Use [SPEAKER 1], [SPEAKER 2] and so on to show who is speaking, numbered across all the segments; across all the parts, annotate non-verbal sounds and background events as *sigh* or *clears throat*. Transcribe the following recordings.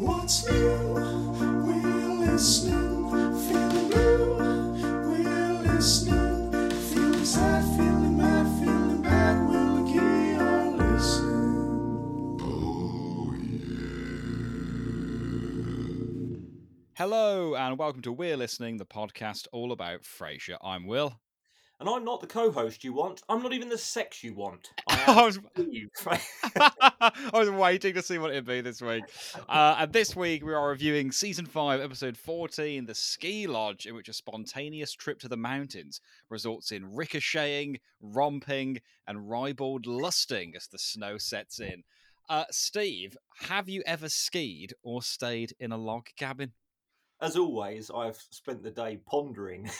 [SPEAKER 1] What's new? We're listening. Feeling blue. We're listening. Feeling sad, feeling mad, feeling bad. We'll keep on listening. Oh, yeah.
[SPEAKER 2] Hello and welcome to We're Listening, the podcast all about Frasier. I'm Will.
[SPEAKER 3] And I'm not the co-host you want. I'm not even the sex you want. *laughs* I
[SPEAKER 2] I was. *laughs* *laughs* I was waiting to see what it'd be this week. Uh, and this week we are reviewing season 5, episode 14, The Ski Lodge, in which a spontaneous trip to the mountains results in ricocheting, romping, and ribald lusting as the snow sets in. Uh, Steve, have you ever skied or stayed in a log cabin?
[SPEAKER 3] As always, I've spent the day pondering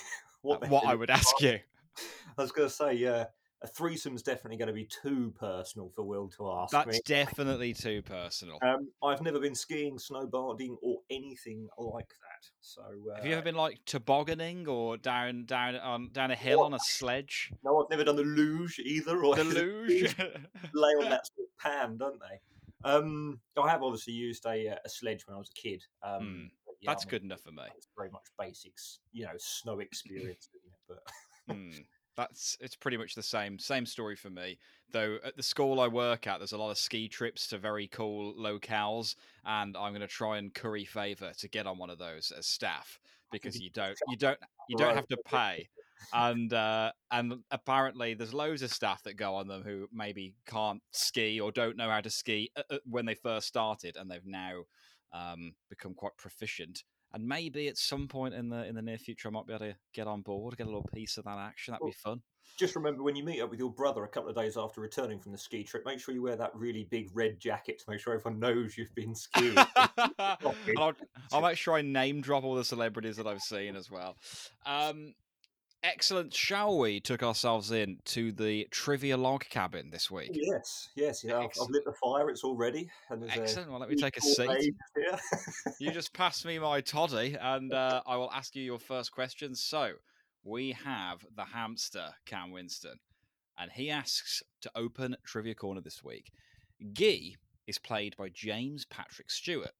[SPEAKER 3] what,
[SPEAKER 2] what I would ask you. *laughs*
[SPEAKER 3] I was going to say, yeah, a threesome's definitely going to be too personal for Will to ask
[SPEAKER 2] That's
[SPEAKER 3] me.
[SPEAKER 2] definitely too personal.
[SPEAKER 3] Um, I've never been skiing, snowboarding, or anything like that. So, uh,
[SPEAKER 2] Have you ever been like tobogganing or down down on down a hill
[SPEAKER 3] What?
[SPEAKER 2] on a sledge?
[SPEAKER 3] No, I've never done the luge either. Or
[SPEAKER 2] The *laughs* luge. *laughs*
[SPEAKER 3] lay on that sort of pan, don't they? Um, I have obviously used a, uh, a sledge when I was a kid. Um, yeah,
[SPEAKER 2] That's good enough for me.
[SPEAKER 3] It's very much basics, you know, snow experience, it? But
[SPEAKER 2] Hmm, *laughs* That's it's pretty much the same same story for me. Though at the school I work at, there's a lot of ski trips to very cool locales, and I'm going to try and curry favor to get on one of those as staff because you don't you don't you don't have to pay. And uh, and apparently there's loads of staff that go on them who maybe can't ski or don't know how to ski uh, uh, when they first started, and they've now um, become quite proficient. And maybe at some point in the in the near future, I might be able to get on board, get a little piece of that action. That'd be fun.
[SPEAKER 3] just remember when you meet up with your brother a couple of days after returning from the ski trip, make sure you wear that really big red jacket to make sure everyone knows you've been skiing. *laughs*
[SPEAKER 2] I'll, I'll make sure I name drop all the celebrities that I've seen as well. Um, excellent. Shall we took ourselves in to the trivia log cabin this week?
[SPEAKER 3] yes, yes, yeah. I've, I've lit the fire; it's all ready.
[SPEAKER 2] Excellent. Well, let me take a seat. You just pass me my toddy, and uh, I will ask you your first question. So, we have the hamster, Cam Winston, and he asks to open Trivia Corner this week. Guy is played by James Patrick Stewart.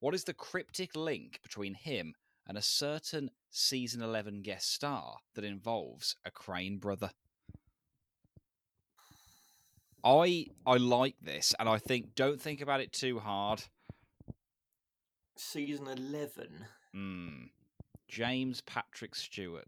[SPEAKER 2] What is the cryptic link between him and a certain season 11 guest star that involves a Crane brother? I I like this, and I think don't think about it too hard.
[SPEAKER 3] Season eleven.
[SPEAKER 2] Hmm. James Patrick Stewart.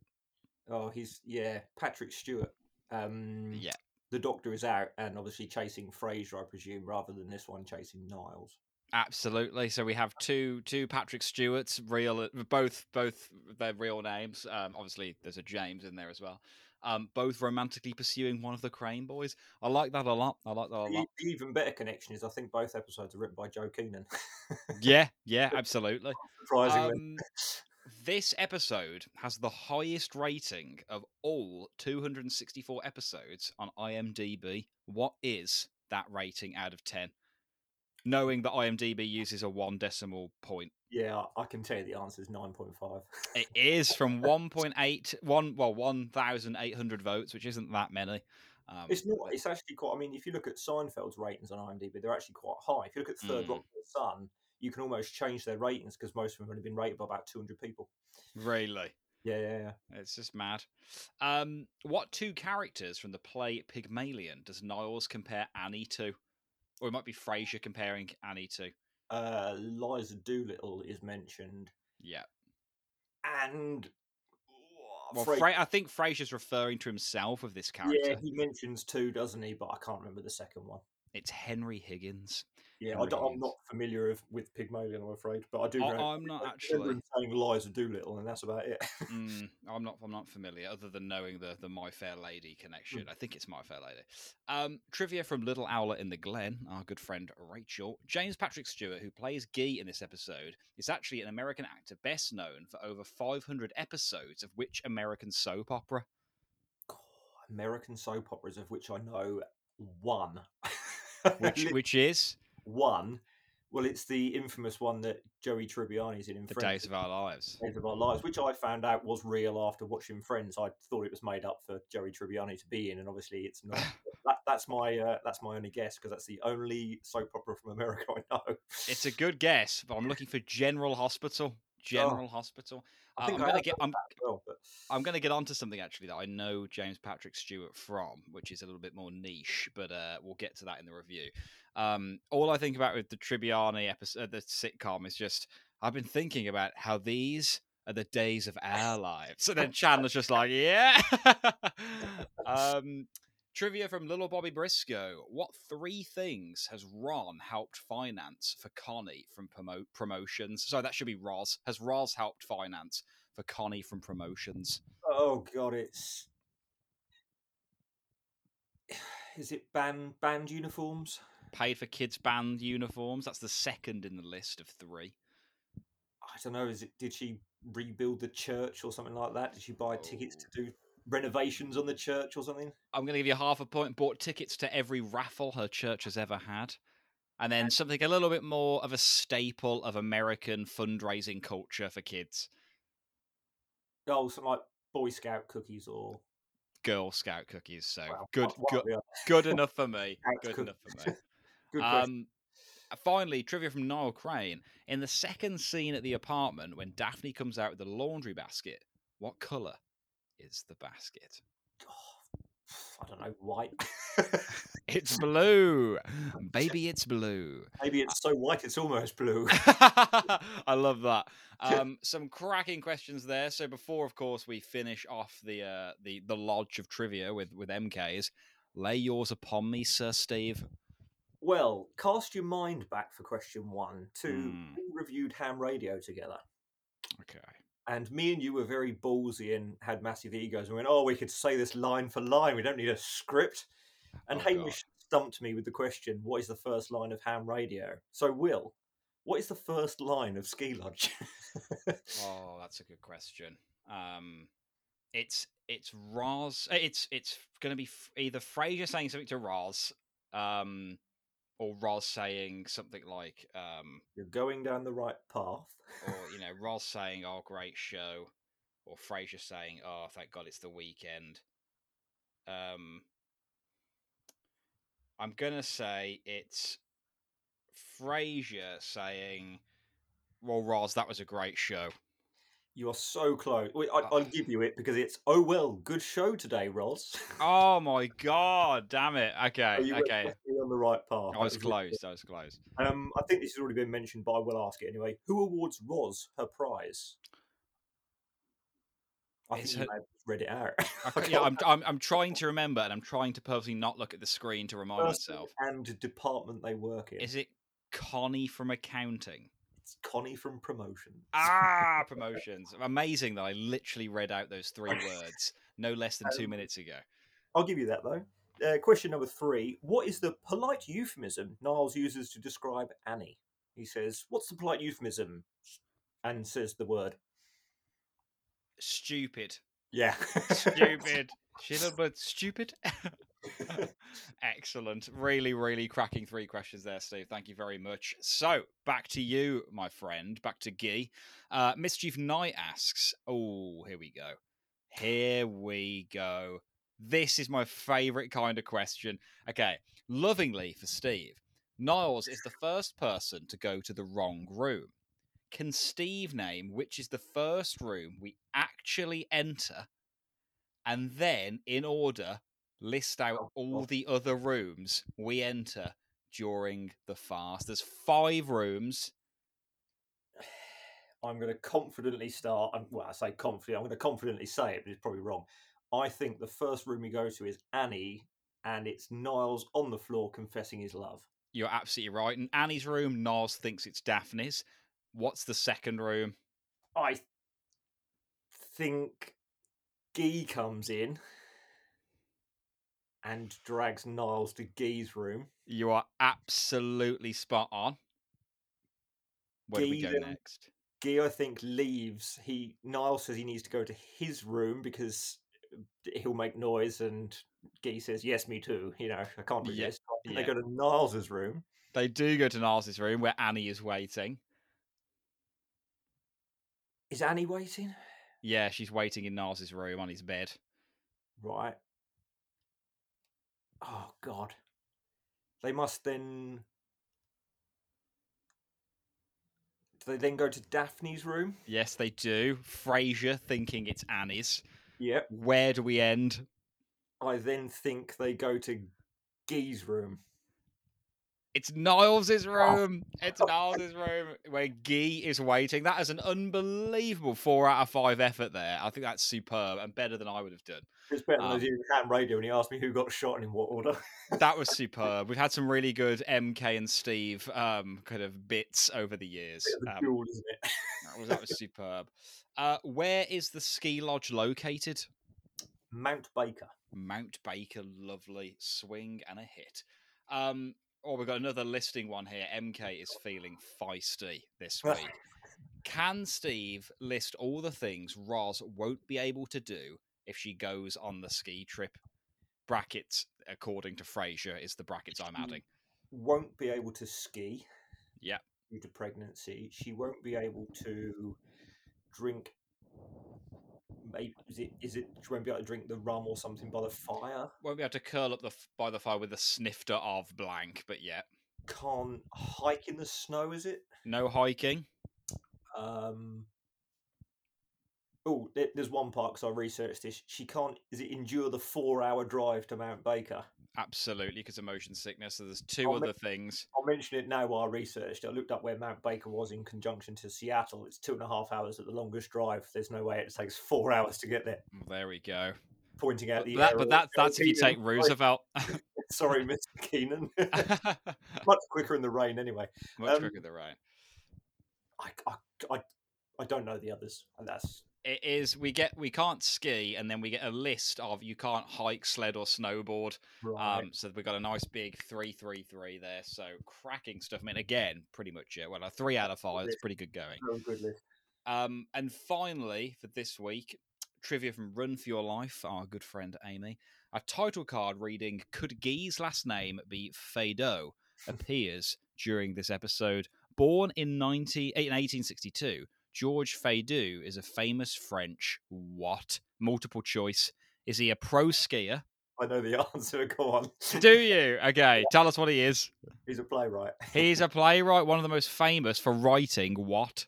[SPEAKER 3] Oh, he's yeah, Patrick Stewart. Um,
[SPEAKER 2] Yeah.
[SPEAKER 3] the Doctor is out, and obviously chasing Frasier, I presume, rather than this one chasing Niles.
[SPEAKER 2] Absolutely. So we have two two Patrick Stewarts, real both both their real names. Um, obviously, there's a James in there as well. Um, both romantically pursuing one of the Crane boys. I like that a lot. I like that a lot.
[SPEAKER 3] the even better connection is I think both episodes are written by Joe Keenan. *laughs*
[SPEAKER 2] Yeah, yeah, absolutely.
[SPEAKER 3] Surprisingly.
[SPEAKER 2] Um, this episode has the highest rating of all 264 episodes on IMDb. What is that rating out of 10? Knowing that IMDb uses a one decimal point.
[SPEAKER 3] yeah, I can tell you the answer is nine point five.
[SPEAKER 2] It is from *laughs* 1.8, one, well, 1,800 votes, which isn't that many. Um,
[SPEAKER 3] It's not. It's actually quite. I mean, if you look at Seinfeld's ratings on IMDb, they're actually quite high. If you look at Third
[SPEAKER 2] Mm.
[SPEAKER 3] Rock from the Sun, you can almost change their ratings because most of them have only been rated by about two hundred people.
[SPEAKER 2] really.
[SPEAKER 3] Yeah, yeah, yeah.
[SPEAKER 2] It's just mad. Um, what two characters from the play Pygmalion does Niles compare Annie to? Or it might be Frasier comparing Annie to.
[SPEAKER 3] Uh, Liza Doolittle is mentioned,
[SPEAKER 2] Yeah.
[SPEAKER 3] and
[SPEAKER 2] Well,
[SPEAKER 3] Fra-
[SPEAKER 2] Fra- I think Frasier's referring to himself with this character.
[SPEAKER 3] yeah, he mentions two, doesn't he? But I can't remember the second one.
[SPEAKER 2] It's Henry Higgins.
[SPEAKER 3] Yeah, I I'm not familiar with, with Pygmalion, I'm afraid, but I do.
[SPEAKER 2] I- I'm not
[SPEAKER 3] I
[SPEAKER 2] actually.
[SPEAKER 3] saying Liza Doolittle, and that's about it.
[SPEAKER 2] Mm, I'm not. I'm not familiar, other than knowing the the My Fair Lady connection.
[SPEAKER 3] Hmm.
[SPEAKER 2] I think it's My Fair Lady. Um, trivia from Little Owlet in the Glen. Our good friend Rachel James Patrick Stewart, who plays Guy in this episode, is actually an American actor best known for over 500 episodes of which American soap opera?
[SPEAKER 3] American soap operas, of which I know one. *laughs*
[SPEAKER 2] Which which is
[SPEAKER 3] one. Well, it's the infamous one that Joey Tribbiani's in in
[SPEAKER 2] The
[SPEAKER 3] Friends.
[SPEAKER 2] Days of Our Lives.
[SPEAKER 3] Days of Our Lives, which I found out was real after watching Friends. I thought it was made up for Joey Tribbiani to be in, and obviously it's not. *laughs* that, that's my uh, that's my only guess because that's the only soap opera from America *laughs* I know.
[SPEAKER 2] It's a good guess, but I'm looking for General Hospital. General Hospital.
[SPEAKER 3] I
[SPEAKER 2] Uh,
[SPEAKER 3] think
[SPEAKER 2] I'm gonna get. I'm.
[SPEAKER 3] well, but
[SPEAKER 2] I'm going to get onto something actually that I know James Patrick Stewart from, which is a little bit more niche, but uh, we'll get to that in the review. Um, all I think about with the Tribbiani episode, the sitcom, is just I've been thinking about how these are the days of our lives. And then Chandler's just like, yeah. *laughs* *laughs* um, trivia from Little Bobby Briscoe. What three things has Ron helped finance for Connie from promo- promotions? Sorry, that should be Roz. Has Roz helped finance for Connie from promotions?
[SPEAKER 3] oh god, it's *sighs* is it band band uniforms?
[SPEAKER 2] Paid for kids' band uniforms. That's the second in the list of three.
[SPEAKER 3] I don't know. Is it? Did she rebuild the church or something like that? Did she buy tickets
[SPEAKER 2] Oh.
[SPEAKER 3] to do renovations on the church or something?
[SPEAKER 2] I'm going to give you half a point. Bought tickets to every raffle her church has ever had. And then something a little bit more of a staple of American fundraising culture for kids
[SPEAKER 3] Oh, something like Boy Scout cookies or
[SPEAKER 2] Girl Scout cookies. So good, good,
[SPEAKER 3] or the other. *laughs*
[SPEAKER 2] good enough for me. *laughs* Good enough for me.
[SPEAKER 3] Good.
[SPEAKER 2] Um, finally, trivia from Niall Crane. In the second scene at the apartment, when Daphne comes out with the laundry basket, what colour is the basket?
[SPEAKER 3] I don't know, white. *laughs*
[SPEAKER 2] It's *laughs* blue. Baby, it's blue.
[SPEAKER 3] Maybe it's so white it's almost blue. *laughs*
[SPEAKER 2] I love that. Um, some cracking questions there. So before, of course, we finish off the uh, the the lodge of trivia with with MKs, lay yours upon me, Sir Steve.
[SPEAKER 3] Well, cast your mind back for question one to we reviewed ham radio together.
[SPEAKER 2] Okay.
[SPEAKER 3] And me and you were very ballsy and had massive egos and went, Oh, we could say this line for line. We don't need a script. And
[SPEAKER 2] Oh,
[SPEAKER 3] Hamish stumped me with the question, What is the first line of ham radio? So, Will, what is the first line of Ski Lodge?
[SPEAKER 2] Oh, *laughs* that's a good question. Um, it's it's Roz. uh, It's it's going to be either Frasier saying something to Roz, um, or Roz saying something like, um,
[SPEAKER 3] You're going down the right path.
[SPEAKER 2] or you *laughs* know, Roz saying, "Oh, great show," or Frasier saying, "Oh, thank God it's the weekend." Um, I'm gonna say it's Frasier saying, "Well, Roz, that was a great show."
[SPEAKER 3] You are so close. Wait, I,
[SPEAKER 2] Oh.
[SPEAKER 3] I'll give you it because it's, Oh, well, good show today, Roz. *laughs*
[SPEAKER 2] Oh my God! Damn it! Okay,
[SPEAKER 3] So
[SPEAKER 2] okay.
[SPEAKER 3] on the right path.
[SPEAKER 2] I was close. I was close.
[SPEAKER 3] Um, I think this has already been mentioned, but I will ask it anyway. Who awards Roz her prize? I think
[SPEAKER 2] her-
[SPEAKER 3] read it out. *laughs*
[SPEAKER 2] Ca- yeah, I'm, I'm I'm trying to remember, and I'm trying to purposely not look at the screen to remind
[SPEAKER 3] Person
[SPEAKER 2] myself.
[SPEAKER 3] and department they work in.
[SPEAKER 2] Is it Connie from accounting?
[SPEAKER 3] It's Connie from promotions.
[SPEAKER 2] Ah, *laughs* promotions! Amazing that I literally read out those three words no less than two
[SPEAKER 3] Um,
[SPEAKER 2] minutes ago.
[SPEAKER 3] I'll give you that though. Uh, question number three: What is the polite euphemism Niles uses to describe Annie? He says, "What's the polite euphemism?" And says the word.
[SPEAKER 2] Stupid,
[SPEAKER 3] Yeah. *laughs*
[SPEAKER 2] stupid, shit, but stupid. *laughs* *laughs* Excellent. Really, really cracking three questions there, Steve. Thank you very much. So, back to you, my friend. Back to Guy. Uh, Mischief Knight asks, Oh, here we go. Here we go. This is my favorite kind of question. Okay, lovingly for Steve. Niles is the first person to go to the wrong room. Can Steve name which is the first room we actually enter and then, in order, list out
[SPEAKER 3] Oh,
[SPEAKER 2] all the other rooms we enter during the fast? There's five rooms. *sighs*
[SPEAKER 3] I'm going to confidently start. Well, I say confidently. I'm going to confidently say it, but it's probably wrong. I think the first room we go to is Annie, and it's Niles on the floor confessing his love.
[SPEAKER 2] You're absolutely right. In Annie's room, Niles thinks it's Daphne's. What's the second room?
[SPEAKER 3] I think Guy comes in and drags Niles to Guy's room.
[SPEAKER 2] You are absolutely spot on. Where do we go next?
[SPEAKER 3] Guy, I think, leaves. He Niles says he needs to go to his room because uh, he'll make noise, and Guy says, "Yes, me too." You know, I can't
[SPEAKER 2] Yeah,
[SPEAKER 3] resist. Think
[SPEAKER 2] yeah.
[SPEAKER 3] They go to Niles's room.
[SPEAKER 2] They do go to Niles's room where Annie is waiting.
[SPEAKER 3] Is Annie waiting?
[SPEAKER 2] Yeah, she's waiting in Niles's room on his bed.
[SPEAKER 3] Right. Oh God. They must then. Do they then go to Daphne's room?
[SPEAKER 2] Yes, they do. Frasier thinking it's Annie's.
[SPEAKER 3] Yep.
[SPEAKER 2] Where do we end?
[SPEAKER 3] I then think they go to gee's room.
[SPEAKER 2] It's Niles' room. It's Niles' room where Guy is waiting. That is an unbelievable four out of five effort there. I think that's superb and better than I would have done.
[SPEAKER 3] It's better than
[SPEAKER 2] Um,
[SPEAKER 3] um, doing ham radio when he asked me who got shot and in what order. *laughs*
[SPEAKER 2] That was superb. We've had some really good MK and Steve um, kind of bits over the years.
[SPEAKER 3] The
[SPEAKER 2] Um,
[SPEAKER 3] duel, isn't it?
[SPEAKER 2] that, was, that was superb. Uh, where is the ski lodge located?
[SPEAKER 3] Mount Baker.
[SPEAKER 2] Mount Baker, lovely swing and a hit. Um, oh, we've got another listing one here. MK is feeling feisty this *laughs* week. Can Steve list all the things Roz won't be able to do if she goes on the ski trip? Brackets, according to Frasier, is the brackets I'm adding.
[SPEAKER 3] Won't be able to ski.
[SPEAKER 2] Yeah.
[SPEAKER 3] Due to pregnancy, she won't be able to drink. Maybe is it is it she won't be able to drink the rum or something by the fire?
[SPEAKER 2] Won't be able to curl up the by the fire with a snifter of blank, but yeah,
[SPEAKER 3] Can't hike in the snow. Is it?
[SPEAKER 2] no hiking.
[SPEAKER 3] Um. Oh, there's one part because I researched this. She can't. Is it endure the four-hour drive to Mount Baker?
[SPEAKER 2] Absolutely, because of motion sickness. So there's two
[SPEAKER 3] I'll
[SPEAKER 2] other things.
[SPEAKER 3] I'll mention it now while I researched. I looked up where Mount Baker was in conjunction to Seattle. It's two and a half hours at the longest drive. There's no way it takes four hours to get there.
[SPEAKER 2] Well, There we go.
[SPEAKER 3] Pointing out
[SPEAKER 2] But,
[SPEAKER 3] the
[SPEAKER 2] that, but that, that's if you take Roosevelt. *laughs* *laughs*
[SPEAKER 3] Sorry, Mr. Keenan. *laughs* Much quicker in the rain, anyway.
[SPEAKER 2] Much
[SPEAKER 3] Um,
[SPEAKER 2] quicker than right.
[SPEAKER 3] I, I, I, I don't know the others. And that's
[SPEAKER 2] It is. We get. We can't ski, and then we get a list of you can't hike, sled, or snowboard.
[SPEAKER 3] right.
[SPEAKER 2] Um, so we've got a nice big three, three, three there. So cracking stuff. I mean, again, pretty much it. Well, a three out of five. It's pretty good going.
[SPEAKER 3] Very good list.
[SPEAKER 2] Um, and finally, for this week, trivia from Run for Your Life, our good friend Amy. A title card reading Could Guy's last name be Feydeau *laughs* appears during this episode. Born in, 90, in 1862, George Feydeau is a famous French what? Multiple choice. Is he a pro skier?
[SPEAKER 3] I know the *laughs* answer. Go on.
[SPEAKER 2] Do you? Okay, *laughs* tell us what he is.
[SPEAKER 3] He's a playwright.
[SPEAKER 2] He's a *laughs* playwright, one of the most famous for writing what?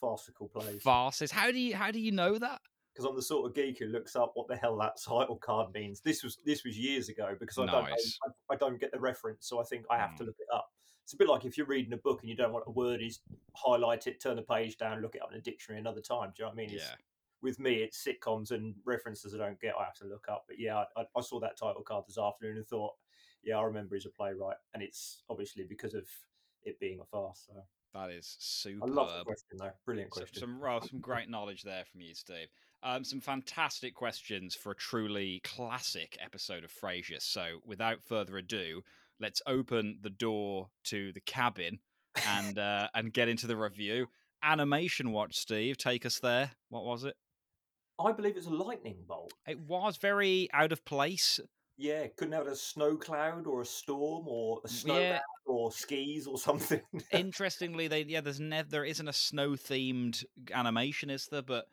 [SPEAKER 3] Farcical plays.
[SPEAKER 2] Farces. How do you how do you know that?
[SPEAKER 3] because I'm the sort of geek who looks up what the hell that title card means. This was this was years ago because I don't. I, I don't get the reference, so I think I have to
[SPEAKER 2] Hmm.
[SPEAKER 3] look it up. It's a bit like if you're reading a book and you don't want a word is highlight it, turn the page down, look it up in a dictionary another time. Do you know what I mean? It's,
[SPEAKER 2] Yeah.
[SPEAKER 3] With me, it's sitcoms and references I don't get. I have to look up. But yeah, I, I saw that title card this afternoon and thought, yeah, I remember he's a playwright, and it's obviously because of it being a farce. So
[SPEAKER 2] That is
[SPEAKER 3] I
[SPEAKER 2] superb.
[SPEAKER 3] love the question though. Brilliant question.
[SPEAKER 2] some well, some great knowledge there from you, Steve. Um, some fantastic questions for a truly classic episode of Frasier. So, without further ado, let's open the door to the cabin and uh, and get into the review. Animation Watch, Steve, take us there. What was it?
[SPEAKER 3] I believe it's a lightning bolt.
[SPEAKER 2] It was very out of place.
[SPEAKER 3] Yeah, couldn't have had a snow cloud or a storm or a snow
[SPEAKER 2] Yeah.
[SPEAKER 3] or skis or *laughs* something.
[SPEAKER 2] Interestingly, they yeah, there's never there isn't a snow themed animation, is there? But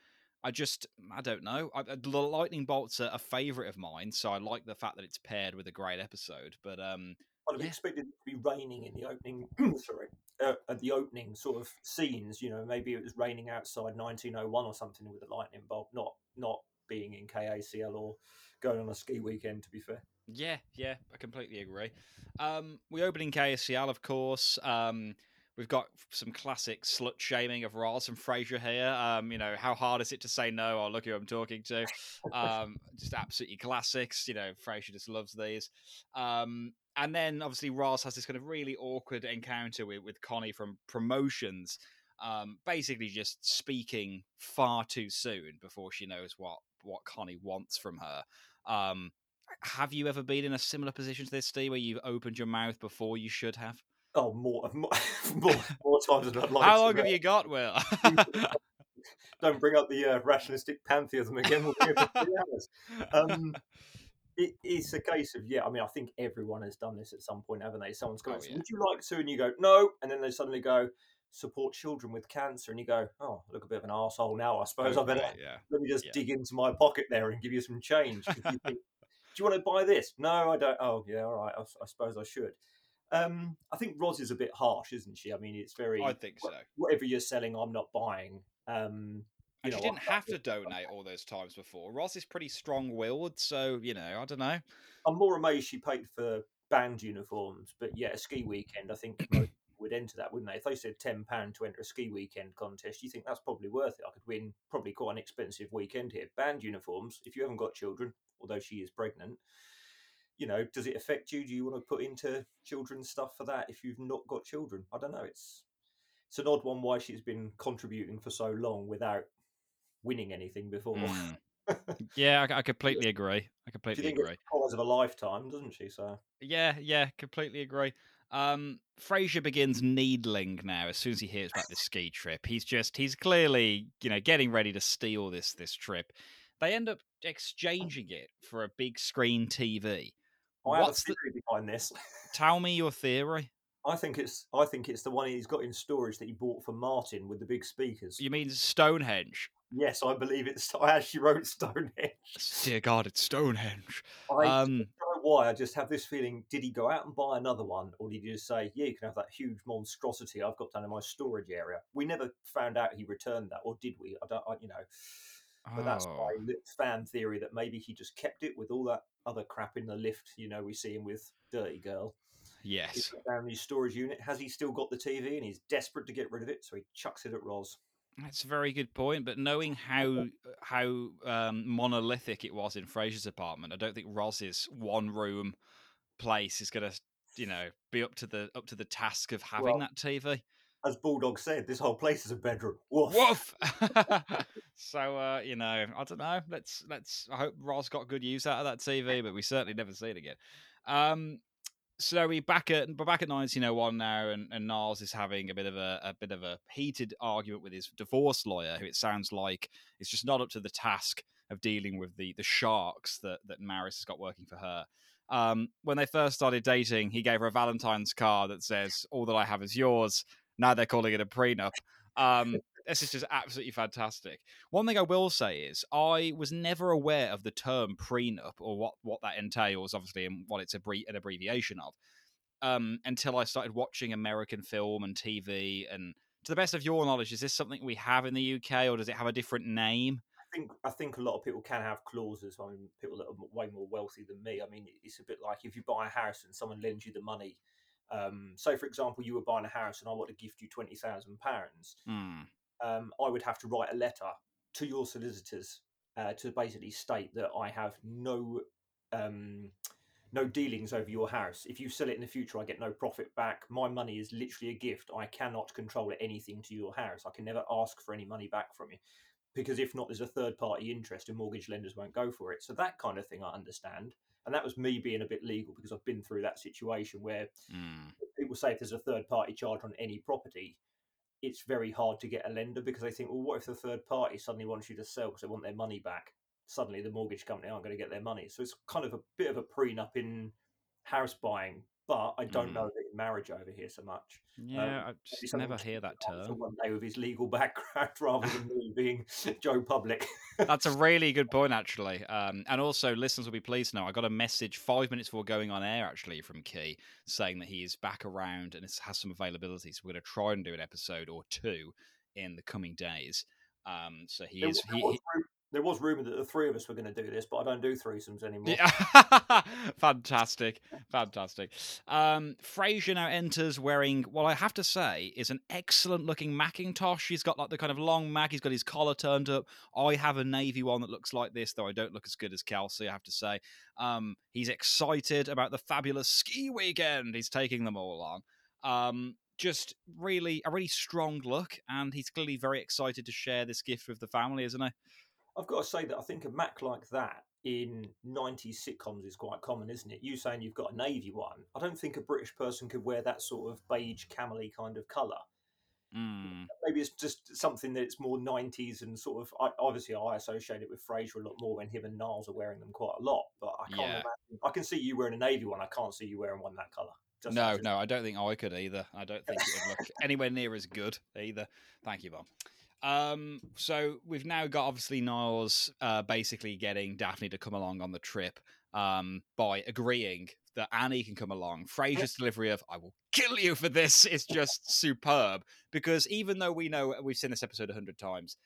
[SPEAKER 2] I just I don't know. I, the lightning bolts are a favorite of mine, so I like the fact that it's paired with a great episode. But um,
[SPEAKER 3] I'd have
[SPEAKER 2] Yeah.
[SPEAKER 3] expected it to be raining in the opening. *clears throat* sorry, uh, at the opening sort of scenes. You know, maybe it was raining outside 1901 or something with a lightning bolt, not not being in KACL or going on a ski weekend. To be fair,
[SPEAKER 2] yeah, yeah, I completely agree. Um, we open in KACL, of course. Um, we've got some classic slut shaming of Roz and Frasier here. Um, you know, how hard is it to say no? Oh, look who I'm talking to. *laughs* um, just absolutely classics. You know, Frasier just loves these. Um, and then obviously Roz has this kind of really awkward encounter with, with Connie from promotions, um, basically just speaking far too soon before she knows what what Connie wants from her. Um, have you ever been in a similar position to this, Steve, where you've opened your mouth before you should have?
[SPEAKER 3] oh, more *laughs* more more, more times than I'd like.
[SPEAKER 2] How long have you got, Will? *laughs*
[SPEAKER 3] Don't bring up the uh, rationalistic pantheism again. We'll be here for three hours. Um, it, it's a case of yeah. I mean, I think everyone has done this at some point, haven't they? Someone's gone,
[SPEAKER 2] Oh, yeah.
[SPEAKER 3] "Would you like to?" And you go, "No," and then they suddenly go, "Support children with cancer," and you go, "Oh, look a bit of an asshole now. I suppose I better
[SPEAKER 2] Okay, yeah.
[SPEAKER 3] let me just
[SPEAKER 2] yeah.
[SPEAKER 3] dig into my pocket there and give you some change. you think you want to buy this? No, I don't. Oh, yeah, all right. I suppose I should. Um, I think Roz is a bit harsh, isn't she? I mean, it's very.
[SPEAKER 2] I think so.
[SPEAKER 3] Whatever you're selling, I'm not buying. Um, you know,
[SPEAKER 2] she didn't have to donate all those times before. Roz is pretty strong-willed, so you know, I don't know.
[SPEAKER 3] I'm more amazed she paid for band uniforms, but yeah, a ski weekend. I think *clears throat* would enter that, wouldn't they? If they said ten pound to enter a ski weekend contest, you think that's probably worth it. I could win probably quite an expensive weekend here. Band uniforms. If you haven't got children, although she is pregnant, you know, does it affect you? Do you want to put into children's stuff for that if you've not got children? I don't know. It's it's an odd one why she's been contributing for so long without winning anything before.
[SPEAKER 2] Mm. *laughs* Yeah, I, I completely agree. I completely agree.
[SPEAKER 3] prize of a lifetime, doesn't she? So
[SPEAKER 2] Yeah, yeah, completely agree. Um, Frasier begins needling now as soon as he hears about this *laughs* ski trip. He's just he's clearly, you know, getting ready to steal this this trip. They end up exchanging it for a big screen TV.
[SPEAKER 3] I
[SPEAKER 2] What's the
[SPEAKER 3] theory behind this. *laughs*
[SPEAKER 2] tell me your theory?
[SPEAKER 3] I think it's I think it's the one he's got in storage that he bought for Martin with the big speakers.
[SPEAKER 2] You mean Stonehenge?
[SPEAKER 3] Yes, I believe it's. *laughs* I actually wrote Stonehenge.
[SPEAKER 2] Dear God, it's Stonehenge.
[SPEAKER 3] I
[SPEAKER 2] Um,
[SPEAKER 3] don't know why. I just have this feeling. Did he go out and buy another one, or did he just say, "Yeah, you can have that huge monstrosity I've got down in my storage area"? We never found out he returned that, or did we? I don't. I, you know. But that's
[SPEAKER 2] oh,
[SPEAKER 3] my li- fan theory that maybe he just kept it with all that other crap in the lift. You know, we see him with Dirty Girl.
[SPEAKER 2] Yes.
[SPEAKER 3] down his storage unit. Has he still got the TV? And he's desperate to get rid of it, so he chucks it at Roz.
[SPEAKER 2] That's a very good point. But knowing how how um, monolithic it was in Frasier's apartment, I don't think Roz's one room place is going to, you know, be up to the up to the task of having
[SPEAKER 3] Well,
[SPEAKER 2] that TV.
[SPEAKER 3] As Bulldog said, this whole place is a bedroom. Woof.
[SPEAKER 2] Woof. *laughs* so uh, you know, I don't know. Let's let's. I hope Roz got good use out of that TV, *laughs* but we certainly never see it again. Um, so we back at back at 1901 now, and, and Niles is having a bit of a, a bit of a heated argument with his divorce lawyer, who it sounds like is just not up to the task of dealing with the the sharks that that Maris has got working for her. Um, when they first started dating, he gave her a Valentine's card that says "All that I have is yours." Now they're calling it a prenup. Um, this is just absolutely fantastic. One thing I will say is I was never aware of the term prenup or what, what that entails, obviously, and what it's abbre- an abbreviation of, um, until I started watching American film and TV. And to the best of your knowledge, is this something we have in the UK or does it have a different name?
[SPEAKER 3] I think I think a lot of people can have clauses. I mean, people that are way more wealthy than me. I mean, it's a bit like if you buy a house and someone lends you the money. Um, say, for example, you were buying a house and I want to gift you twenty thousand pounds. Um, I would have to write a letter to your solicitors uh, to basically state that I have no um, no dealings over your house. If you sell it in the future, I get no profit back. My money is literally a gift. I cannot control anything to your house. I can never ask for any money back from you because if not, there's a third party interest and mortgage lenders won't go for it. So that kind of thing I understand. And that was me being a bit legal because I've been through that situation where
[SPEAKER 2] Hmm.
[SPEAKER 3] people say if there's a third party charge on any property, it's very hard to get a lender because they think, well, what if the third party suddenly wants you to sell because they want their money back? Suddenly, the mortgage company aren't going to get their money. So it's kind of a bit of a prenup in house buying, but I don't
[SPEAKER 2] Mm.
[SPEAKER 3] know in marriage over here so much.
[SPEAKER 2] Yeah, I just never hear that term.
[SPEAKER 3] one day with his legal background *laughs* rather than me being *laughs* Joe Public.
[SPEAKER 2] That's a *laughs* really good point, actually. Um, and also, listeners will be pleased to know I got a message five minutes before going on air, actually, from Key saying that he is back around and has some availability. So we're going to try and do an episode or two in the coming days. Um, so he
[SPEAKER 3] There,
[SPEAKER 2] is. He,
[SPEAKER 3] was,
[SPEAKER 2] he-
[SPEAKER 3] ru- there was rumor that the three of us were going to do this, but I don't do threesomes anymore.
[SPEAKER 2] Yeah. *laughs* fantastic, fantastic. Um, Frasier now enters wearing what I have to say is an excellent looking Macintosh. He's got like the kind of long Mac. He's got his collar turned up. I have a navy one that looks like this, though I don't look as good as Kelsey. I have to say. Um, he's excited about the fabulous ski weekend. He's taking them all on. Um, just really a really strong look, and he's clearly very excited to share this gift with the family, isn't he?
[SPEAKER 3] I've got to say that I think a Mac like that in 90s sitcoms is quite common, isn't it? You saying you've got a navy one. I don't think a British person could wear that sort of beige camely kind of colour.
[SPEAKER 2] Mm.
[SPEAKER 3] Maybe it's just something that it's more 90s and sort of. I, obviously, I associate it with Frasier a lot more when him and Niles are wearing them quite a lot. But I can't
[SPEAKER 2] Yeah.
[SPEAKER 3] imagine. I can see you wearing a navy one. I can't see you wearing one that colour. Just
[SPEAKER 2] No, no, I don't think I could either. I don't think it would look anywhere near as good either. Thank you, Bob. Um, so we've now got obviously Niles uh, basically getting Daphne to come along on the trip. um, by agreeing that Annie can come along. Frasier's delivery of "I will kill you for this" is just superb because even though we know we've seen this episode a hundred times,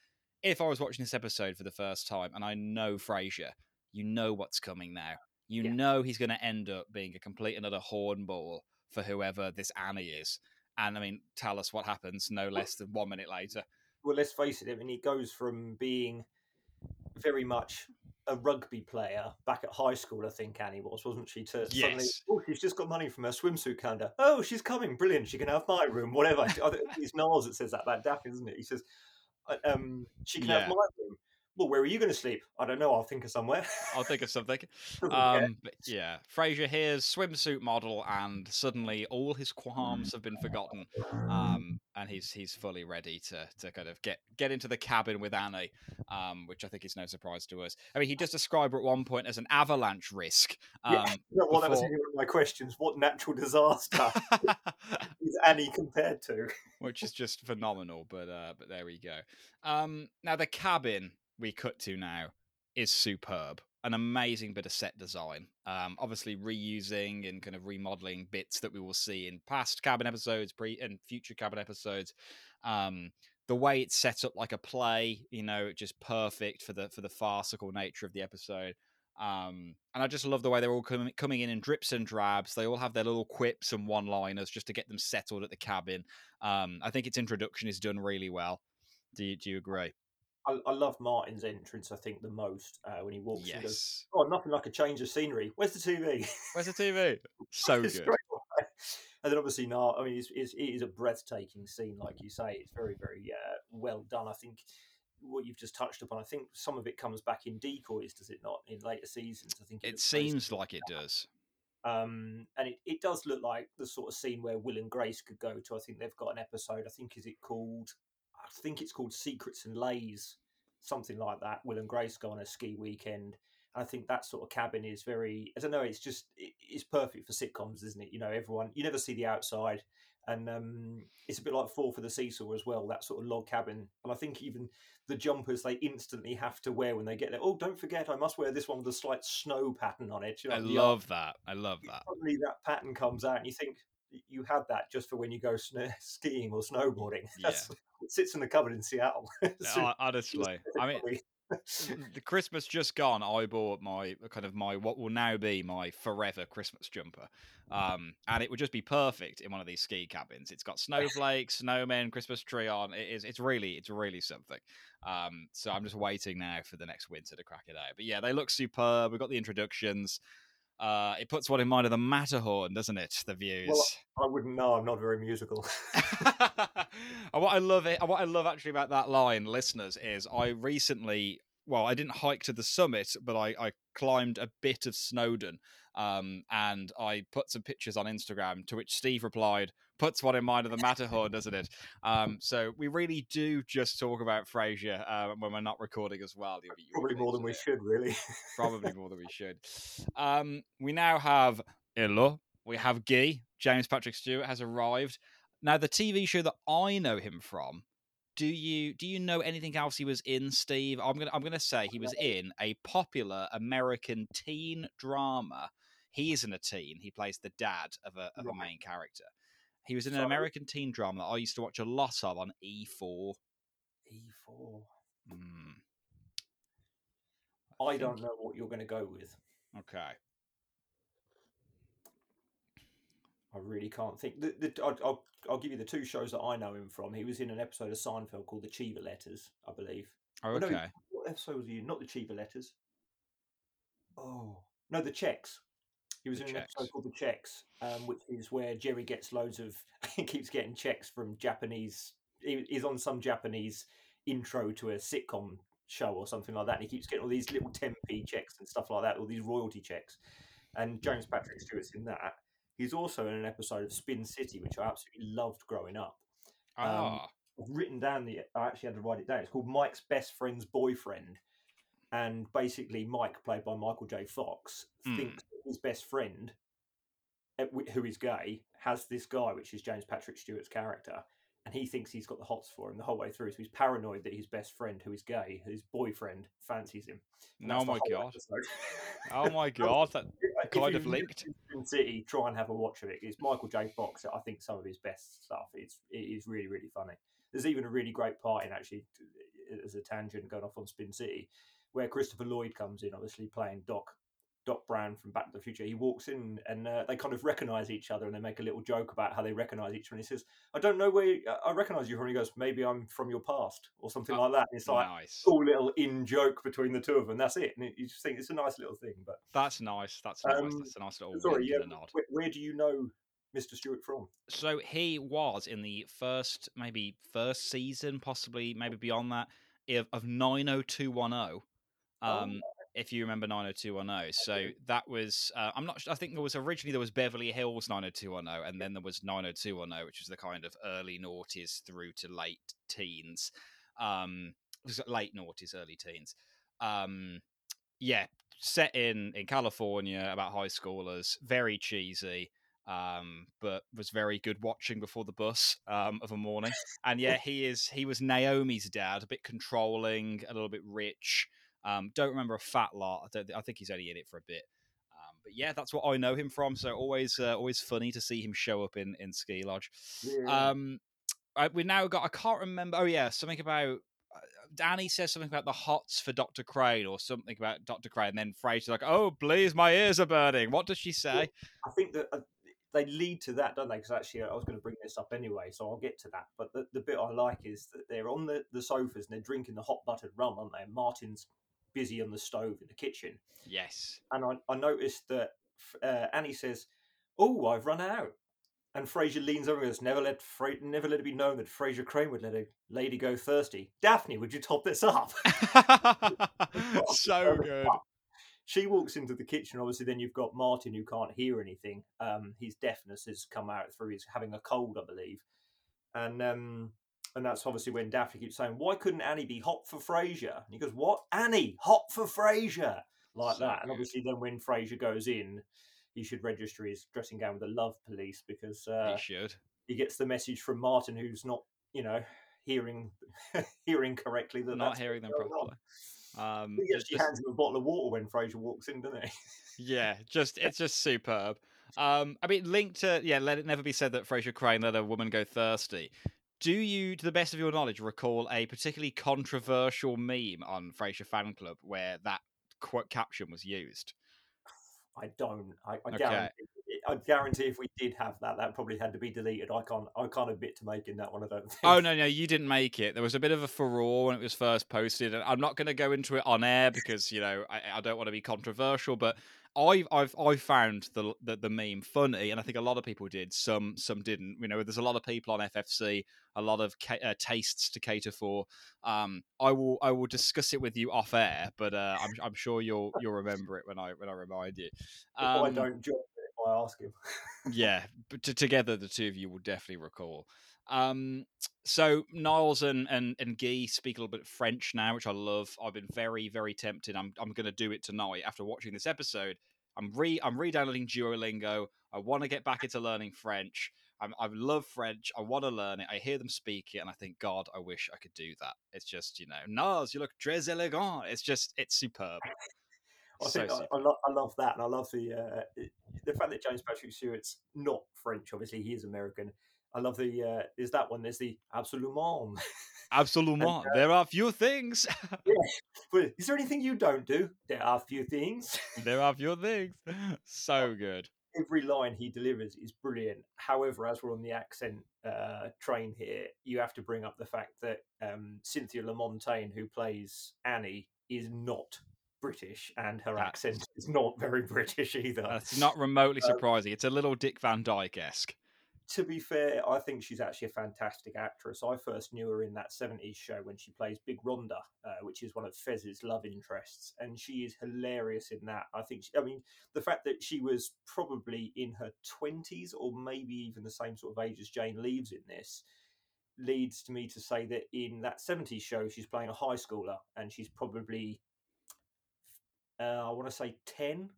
[SPEAKER 2] if I was watching this episode for the first time and I know Frasier, you know what's coming now. You
[SPEAKER 3] Yeah.
[SPEAKER 2] know he's going to end up being a complete and utter hornball for whoever this Annie is. And I mean, tell us what happens no less than one minute later.
[SPEAKER 3] Well, let's face it. I mean, he goes from being very much a rugby player back at high school. I think Annie was, wasn't she? To suddenly, oh, she's just got money from her swimsuit calendar. Oh, she's coming, brilliant. She can have my room, whatever. It's Niles that says that about Daphne, isn't it? He says, um, she can
[SPEAKER 2] Yeah.
[SPEAKER 3] have my room. Well, where are you going to sleep? I don't know. I'll think of somewhere.
[SPEAKER 2] I'll think of something. *laughs* Um, yeah, Frasier here's swimsuit model, and suddenly all his qualms have been forgotten, um, and he's he's fully ready to to kind of get get into the cabin with Annie, um, which I think is no surprise to us. I mean, he does describe her at one point as an avalanche risk. Um,
[SPEAKER 3] Yeah. Well, that was one of my questions. What natural disaster *laughs* is Annie compared to?
[SPEAKER 2] which is just phenomenal. But uh, but there we go. Um, now the cabin we cut to now is superb. An amazing bit of set design. Um, obviously reusing and kind of remodeling bits that we will see in past cabin episodes, pre and future cabin episodes. Um, the way it's set up like a play, you know, just perfect for the for the farcical nature of the episode. Um, and I just love the way they're all coming coming in in drips and drabs. They all have their little quips and one liners just to get them settled at the cabin. Um, I think its introduction is done really well. Do you, do you agree?
[SPEAKER 3] I, I love Martin's entrance. I think the most uh, when he walks in. and Goes,
[SPEAKER 2] Yes.
[SPEAKER 3] oh, nothing like a change of scenery. Where's the TV?
[SPEAKER 2] Where's the TV? *laughs* So good.
[SPEAKER 3] And then obviously now, I mean, it's, it's, it is a breathtaking scene, like you say. It's very, very uh, well done. I think what you've just touched upon. I think some of it comes back in decoys, does it not? In later seasons, I think
[SPEAKER 2] It
[SPEAKER 3] based
[SPEAKER 2] seems like it does.
[SPEAKER 3] Um, and it, it does look like the sort of scene where Will and Grace could go to. I think they've got an episode. I think is it called? Think it's called Secrets and Lays, something like that. Will and Grace go on a ski weekend. And I think that sort of cabin is very. I don't know. It's just it, it's perfect for sitcoms, isn't it? You know, everyone you never see the outside, and um, it's a bit like Fall for the Seesaw as well. That sort of log cabin, and I think even the jumpers they instantly have to wear when they get there. Oh, don't forget, I must wear this one with a slight snow pattern on it. You know,
[SPEAKER 2] I love that. I love that.
[SPEAKER 3] suddenly that pattern comes out and you think you had that just for when you go sn- *laughs* skiing or snowboarding. *laughs* That's, It sits in the cupboard in Seattle. *laughs* So
[SPEAKER 2] Uh, honestly, I mean, the Christmas just gone, I bought my kind of my what will now be my forever Christmas jumper, um, and it would just be perfect in one of these ski cabins. It's got snowflakes, snowmen, Christmas tree on. It is. It's really, it's really something. Um, so I'm just waiting now for the next winter to crack it out. But yeah, they look superb. We've got the introductions. Uh, it puts one in mind of the Matterhorn, doesn't it? The views.
[SPEAKER 3] I wouldn't know. I'm not very musical. *laughs*
[SPEAKER 2] and what I love it, and what I love actually about that line, listeners, is I recently, well, I didn't hike to the summit, but I, I climbed a bit of Snowdon, um, and I put some pictures on Instagram. To which Steve replied, "Puts one in mind of the Matterhorn, doesn't it?" Um, so we really do just talk about Frasier uh, when we're not recording as well. You- you
[SPEAKER 3] Probably more than we
[SPEAKER 2] it
[SPEAKER 3] should, really.
[SPEAKER 2] probably more than we *laughs* should. Um, we now have Illo, we have Guy, James Patrick Stewart has arrived. Now, the TV show that I know him from, do you do you know anything else he was in, Steve? I'm gonna I'm gonna say he was in a popular American teen drama. He isn't a teen; he plays the dad of a of a main character. He was in an American teen drama that I used to watch a lot of on E E4.
[SPEAKER 3] E4.
[SPEAKER 2] Hmm,
[SPEAKER 3] I
[SPEAKER 2] think-
[SPEAKER 3] don't know what you're going to go with.
[SPEAKER 2] Okay.
[SPEAKER 3] I really can't think. The, the, I'll, I'll, give you the two shows that I know him from. He was in an episode of Seinfeld called The Cheever Letters, I believe.
[SPEAKER 2] Oh,
[SPEAKER 3] no,
[SPEAKER 2] okay.
[SPEAKER 3] What episode was he in? Not The Cheever Letters. Oh, no, The Checks. He was
[SPEAKER 2] The
[SPEAKER 3] in an episode called The Checks, um, which is where Jerry gets loads of. *laughs* he keeps getting checks from Japanese. He, he's on some Japanese intro to a sitcom show or something like that. And he keeps getting all these little 10p checks and stuff like that, all these royalty checks. And James Patrick Stewart's in that. He's also in an episode of Spin City, which I absolutely loved growing up. Um,
[SPEAKER 2] Ah,
[SPEAKER 3] I've written down the. I actually had to write it down. It's called Mike's best friend's boyfriend, and basically Mike, played by Michael J. Fox,
[SPEAKER 2] Hmm.
[SPEAKER 3] thinks that his best friend, uh, who is gay, has this guy, which is James Patrick Stewart's character, and he thinks he's got the hots for him the whole way through. So he's paranoid that his best friend, who is gay, his boyfriend, fancies him. And *laughs*
[SPEAKER 2] Oh my God. Oh my god, that *laughs* kind of linked.
[SPEAKER 3] City, try and have a watch of it. It's Michael J. Fox. I think some of his best stuff. It's it is really really funny. There's even a really great part in actually uh, as a tangent going off on Spin City, where Christopher Lloyd comes in, obviously playing Doc Doc Brown from Back to the Future. He walks in and uh, they kind of recognise each other and they make a little joke about how they recognise each other. And he says, "I don't know where you- I recognise you from." He goes, "Maybe I'm from your past or something
[SPEAKER 2] Oh,
[SPEAKER 3] like that." And it's like.
[SPEAKER 2] nice.
[SPEAKER 3] Cool little in joke between the two of them. That's it, and it, you just think it's a nice little thing. But
[SPEAKER 2] That's nice. That's nice.
[SPEAKER 3] Um,
[SPEAKER 2] That's a nice little
[SPEAKER 3] sorry, yeah,
[SPEAKER 2] nod.
[SPEAKER 3] where, where do you know Mr. Stewart from?
[SPEAKER 2] So he was in the first, maybe first season, possibly maybe beyond that, of, of 90210. Um, if you remember 90210. So that was, uh, I'm not sure, I think there was originally there was Beverly Hills 90210, and then there was 90210, which was the kind of early noughties through to late teens. Um, was late noughties, early teens. Um, yeah, set in in California about high schoolers, very cheesy um, but was very good watching before the bus um, of a morning. And yeah, he is. He was Naomi's dad, a bit controlling, a little bit rich. Um, don't remember a fat lot. I, I think he's only in it for a bit. Um, but yeah, that's what I know him from. So always, uh, always funny to see him show up in in Ski Lodge. Um, I, we now got. I can't remember. Oh yeah, something about. uh, Danny says something about the hots for Dr. Crane or something about Dr. Crane. And then Frasier's like, oh, please, my ears are burning. What does she say?
[SPEAKER 3] I think that uh, they lead to that, don't they? Because actually, I was going to bring this up anyway, so I'll get to that. But the, the bit I like is that they're on the, the sofas and they're drinking the hot buttered rum, aren't they? And Martin's busy on the stove in the kitchen.
[SPEAKER 2] Yes.
[SPEAKER 3] And I, I noticed that uh, Annie says, Oh, I've run out. And Frasier leans over and goes, Never let Fra- never let it be known that Frasier Crane would let a lady go thirsty. Daphne, would you top this up? *laughs* *laughs*
[SPEAKER 2] so good.
[SPEAKER 3] She walks into the kitchen. Obviously, then you've got Martin who can't hear anything. Um, his deafness has come out through his having a cold, I believe, and um, and that's obviously when Daphne keeps saying, "Why couldn't Annie be hot for Frasier?" And he goes, "What? Annie hot for Frasier?" Like
[SPEAKER 2] So
[SPEAKER 3] that. And obviously, then when Frasier goes in, he should register his dressing gown with the Love Police because uh,
[SPEAKER 2] he should.
[SPEAKER 3] he gets the message from Martin, who's not, you know, hearing *laughs* hearing correctly that
[SPEAKER 2] Not hearing them
[SPEAKER 3] going on.
[SPEAKER 2] properly. Um,
[SPEAKER 3] He
[SPEAKER 2] just-
[SPEAKER 3] actually hands him a bottle of water when Frasier walks in, doesn't he?
[SPEAKER 2] yeah, just it's just superb. Um, I mean, linked to yeah, let it never be said that Frasier Crane let a woman go thirsty. Do you, to the best of your knowledge, recall a particularly controversial meme on Frasier Fan Club where that quote caption was used?
[SPEAKER 3] I don't. I, I
[SPEAKER 2] Okay.
[SPEAKER 3] guarantee. I guarantee if we did have that, that probably had to be deleted. I can't. I can't admit to making that one. I don't think.
[SPEAKER 2] Oh no, no, you didn't make it. There was a bit of a furore when it was first posted, and I'm not going to go into it on air because you know I, I don't want to be controversial. But I, I've I found the, the the meme funny, and I think a lot of people did. Some some didn't. You know, there's a lot of people on FFC, a lot of ca- uh, tastes to cater for. Um, I will I will discuss it with you off air, but uh, I'm I'm sure you'll *laughs* you'll remember it when I when I remind you.
[SPEAKER 3] If I
[SPEAKER 2] Um,
[SPEAKER 3] don't join if I ask him.
[SPEAKER 2] yeah, but together the two of you will definitely recall. Um, so Niles and, and and Guy speak a little bit of French now, which I love. I've been very very tempted. I'm I'm going to do it tonight after watching this episode. I'm re I'm re-downloading Duolingo. I want to get back into learning French. I'm, I love French. I want to learn it. I hear them speak it, and I think, God, I wish I could do that. It's just, you know, Niles, you look très élégant. It's just, it's superb. *laughs*
[SPEAKER 3] I
[SPEAKER 2] So
[SPEAKER 3] think I, I, lo- I love that, and I love the uh, the fact that James Patrick Stewart's not French. Obviously, he is American. I love the uh, there's that one. There's the absolument.
[SPEAKER 2] Absolument.
[SPEAKER 3] uh,
[SPEAKER 2] there are few things. *laughs*
[SPEAKER 3] but is there anything you don't do? There are a few things.
[SPEAKER 2] there are few things. So good.
[SPEAKER 3] every line he delivers is brilliant. However, as we're on the accent uh, train here, you have to bring up the fact that um, Cynthia Lamontagne, who plays Annie, is not British, and her
[SPEAKER 2] That's-
[SPEAKER 3] accent is not very *laughs* British either.
[SPEAKER 2] That's not remotely
[SPEAKER 3] Um,
[SPEAKER 2] surprising. It's a little Dick Van Dyke esque.
[SPEAKER 3] To be fair, I think she's actually a fantastic actress. I first knew her in that 70s show when she plays Big Rhonda, uh, which is one of Fez's love interests. And she is hilarious in that. I think, she, I mean, the fact that she was probably in her 20s or maybe even the same sort of age as Jane Leeves in this leads to me to say that in that 70s show, she's playing a high schooler and she's probably, uh, I want to say 10.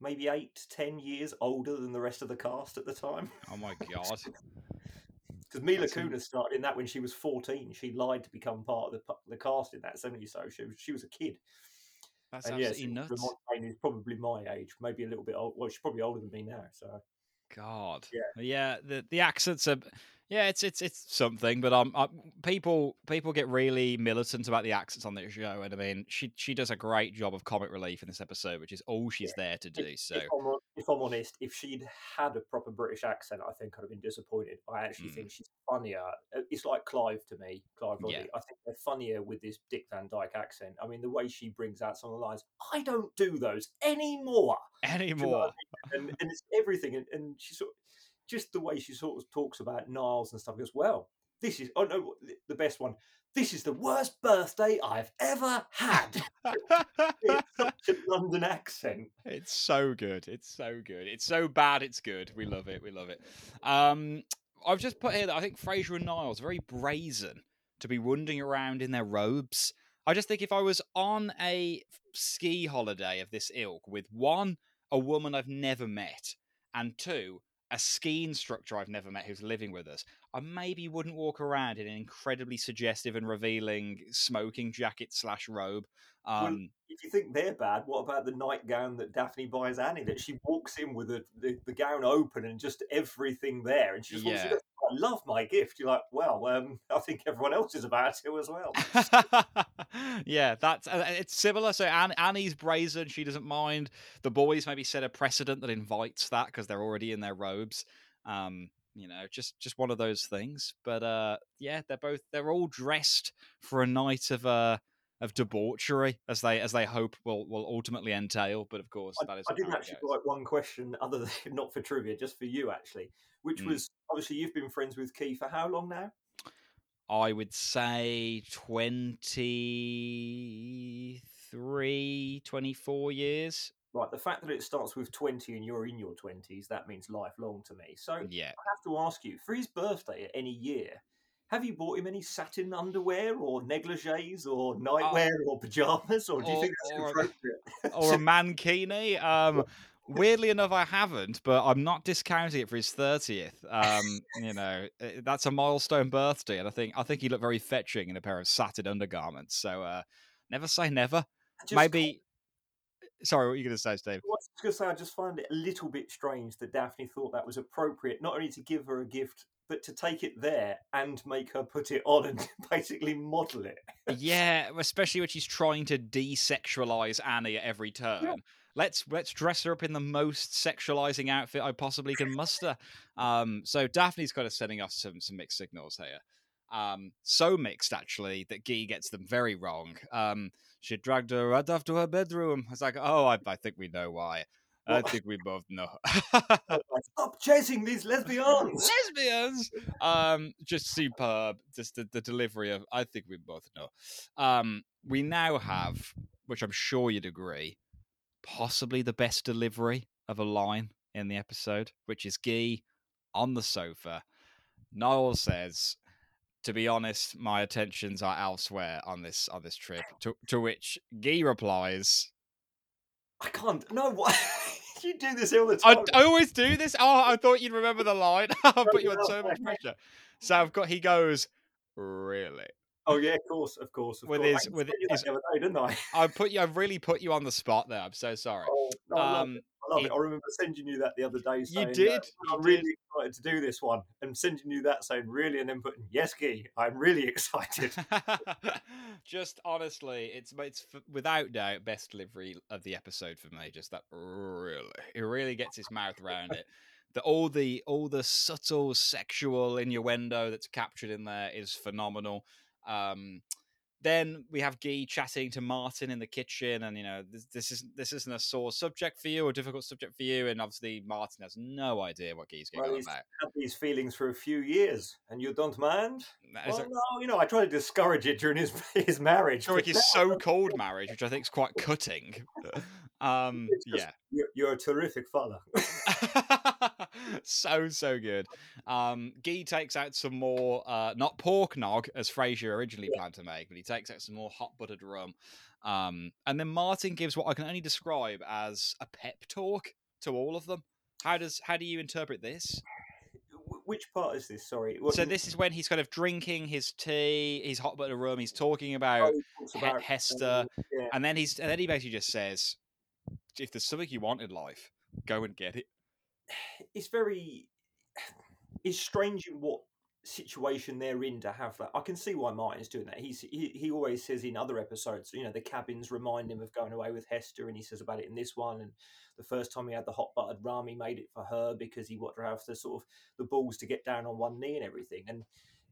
[SPEAKER 3] Maybe eight, ten years older than the rest of the cast at the time.
[SPEAKER 2] Oh my *laughs* god.
[SPEAKER 3] because Mila
[SPEAKER 2] That's
[SPEAKER 3] Kunis started in that when she was 14. She lied to become part of the, the cast in that 70s so She was, she was a kid.
[SPEAKER 2] That's
[SPEAKER 3] and yes,
[SPEAKER 2] nuts.
[SPEAKER 3] Payne is probably my age, maybe a little bit old. Well, she's probably older than me now. So
[SPEAKER 2] God.
[SPEAKER 3] Yeah.
[SPEAKER 2] Yeah. The the accents are. Yeah, it's it's it's something, but um, uh, people people get really militant about the accents on this show, and I mean, she she does a great job of comic relief in this episode, which is all she's there to do. So
[SPEAKER 3] if, I'm, if I'm honest, if she'd had a proper British accent, I think I'd have been disappointed. I actually
[SPEAKER 2] Mm.
[SPEAKER 3] think she's funnier. Uh, It's like Clive to me, Clive Roddy.
[SPEAKER 2] Yeah.
[SPEAKER 3] I think they're funnier with this Dick Van Dyke accent. I mean, the way she brings out some of the lines, I don't do those anymore. Do you know
[SPEAKER 2] anymore,
[SPEAKER 3] I mean? and, and it's everything. And, and she sort of, just the way she sort of talks about Niles and stuff as well. This is oh no, the best one. This is the worst birthday I've ever had. *laughs* it's such a London accent.
[SPEAKER 2] It's so good. It's so good. It's so bad. It's good. We love it. We love it. Um, I've just put here that I think Frasier and Niles are very brazen to be wandering around in their robes. I just think if I was on a ski holiday of this ilk with one, a woman I've never met, and two, a ski instructor I've never met who's living with us, I maybe wouldn't walk around in an incredibly suggestive and revealing smoking jacket slash robe. Um,
[SPEAKER 3] if you think they're bad, what about the nightgown that Daphne buys Annie? That she walks in with the, the, the gown open and just everything there, and she's
[SPEAKER 2] Yeah.
[SPEAKER 3] "I love my gift. You're like, well, um, *laughs* I think everyone else is about to as well. *laughs*
[SPEAKER 2] yeah, that's uh, it's similar. So Ann, Annie's brazen; she doesn't mind. The boys maybe set a precedent that invites that because they're already in their robes. Um, you know, just just one of those things. But uh, yeah, they're both they're all dressed for a night of uh of debauchery, as they as they hope will will ultimately entail. But of course,
[SPEAKER 3] I,
[SPEAKER 2] that is
[SPEAKER 3] I didn't actually write one question *laughs* other than not for trivia, just for you actually, which
[SPEAKER 2] Mm.
[SPEAKER 3] was obviously you've been friends with Key for how long now?
[SPEAKER 2] I would say 23, 24 years.
[SPEAKER 3] Right, the fact that it starts with 20 and you're in your 20s, that means lifelong to me. So
[SPEAKER 2] yeah.
[SPEAKER 3] I have to ask you, for his birthday at any year, have you bought him any satin underwear or negligees or nightwear or pajamas, or do you
[SPEAKER 2] or-
[SPEAKER 3] think that's
[SPEAKER 2] or-
[SPEAKER 3] inappropriate?
[SPEAKER 2] or a *laughs* mankini. Um, weirdly enough, I haven't, but I'm not discounting it for his thirtieth. Um, you know, eh, that's a milestone birthday, and I think I think he looked very fetching in a pair of satin undergarments. So uh, never say never. Maybe. Sorry, what were you going to say, Steve?
[SPEAKER 3] I was going to say, I just find it a little bit strange that Daphne thought that was appropriate, not only to give her a gift, but to take it there and make her put it on and *laughs* basically model it.
[SPEAKER 2] yeah, especially when she's trying to desexualize Annie at every turn. Let's let's dress her up in the most sexualizing outfit I possibly can muster. Um, so Daphne's kind of sending us some some mixed signals here. Um, so mixed actually that Guy gets them very wrong. Um, she dragged her right off to her bedroom. It's like, oh, I, I think we know why. I think we both know. *laughs*
[SPEAKER 3] Stop chasing these lesbians!
[SPEAKER 2] lesbians um just superb just the, the delivery of i think we both know um we now have which i'm sure you'd agree possibly the best delivery of a line in the episode which is Guy on the sofa Niles says to be honest my attentions are elsewhere on this on this trip to, to which Guy replies
[SPEAKER 3] I can't. No, what? *laughs* *laughs* you do this all the
[SPEAKER 2] I,
[SPEAKER 3] time.
[SPEAKER 2] I always do this. Oh, I thought you'd remember the line. *laughs* I put you on so much *laughs* pressure. So I've got. He goes, really.
[SPEAKER 3] Oh yeah, of course, of course. Of
[SPEAKER 2] With
[SPEAKER 3] course. I
[SPEAKER 2] his-
[SPEAKER 3] can
[SPEAKER 2] with his-
[SPEAKER 3] day, didn't I? *laughs*
[SPEAKER 2] I put you. I've really put you on the spot there. I'm so sorry.
[SPEAKER 3] Oh, no, I love
[SPEAKER 2] Um,
[SPEAKER 3] it. I love
[SPEAKER 2] it-
[SPEAKER 3] it. I remember sending you that the other day. Saying, uh,
[SPEAKER 2] did,
[SPEAKER 3] I'm
[SPEAKER 2] you
[SPEAKER 3] really excited to do this one, and sending you that saying really, and then putting yes, Key. I'm really excited. *laughs*
[SPEAKER 2] just honestly, it's it's without doubt best delivery of the episode for me. Just that really, it really gets his mouth around it. The all the all the subtle sexual innuendo that's captured in there is phenomenal. Um, then we have Guy chatting to Martin in the kitchen, and you know this, this is this isn't a sore subject for you or difficult subject for you, and obviously Martin has no idea what Guy's going
[SPEAKER 3] Well,
[SPEAKER 2] on
[SPEAKER 3] he's
[SPEAKER 2] about.
[SPEAKER 3] had these feelings for a few years, and you don't mind? Well, no, you know, I try to discourage it during his *laughs* his marriage.
[SPEAKER 2] during his so *laughs* cold marriage, which I think is quite cutting. *laughs* Um,
[SPEAKER 3] just,
[SPEAKER 2] yeah,
[SPEAKER 3] you're, you're a terrific fella. *laughs*
[SPEAKER 2] so so good. Um, Guy takes out some more, uh, not pork nog as Frasier originally planned to make, but he takes out some more hot buttered rum. Um, and then Martin gives what I can only describe as a pep talk to all of them. How does how do you interpret this?
[SPEAKER 3] Which part is this? Sorry. What-
[SPEAKER 2] So this is when he's kind of drinking his tea. He's hot butter rum. He's talking about
[SPEAKER 3] oh, he talks
[SPEAKER 2] He-
[SPEAKER 3] about,
[SPEAKER 2] Hester,
[SPEAKER 3] um, yeah.
[SPEAKER 2] and then he's and then he basically just says, "If there's something you want in life, go and get it."
[SPEAKER 3] It's very it's strange in what situation they're in to have that. I can see why Martin's doing that. He's he, he always says in other episodes, you know, the cabins remind him of going away with Hester, and he says about it in this one. And the first time he had the hot buttered rum, he made it for her because he wanted to have the sort of the balls to get down on one knee and everything. And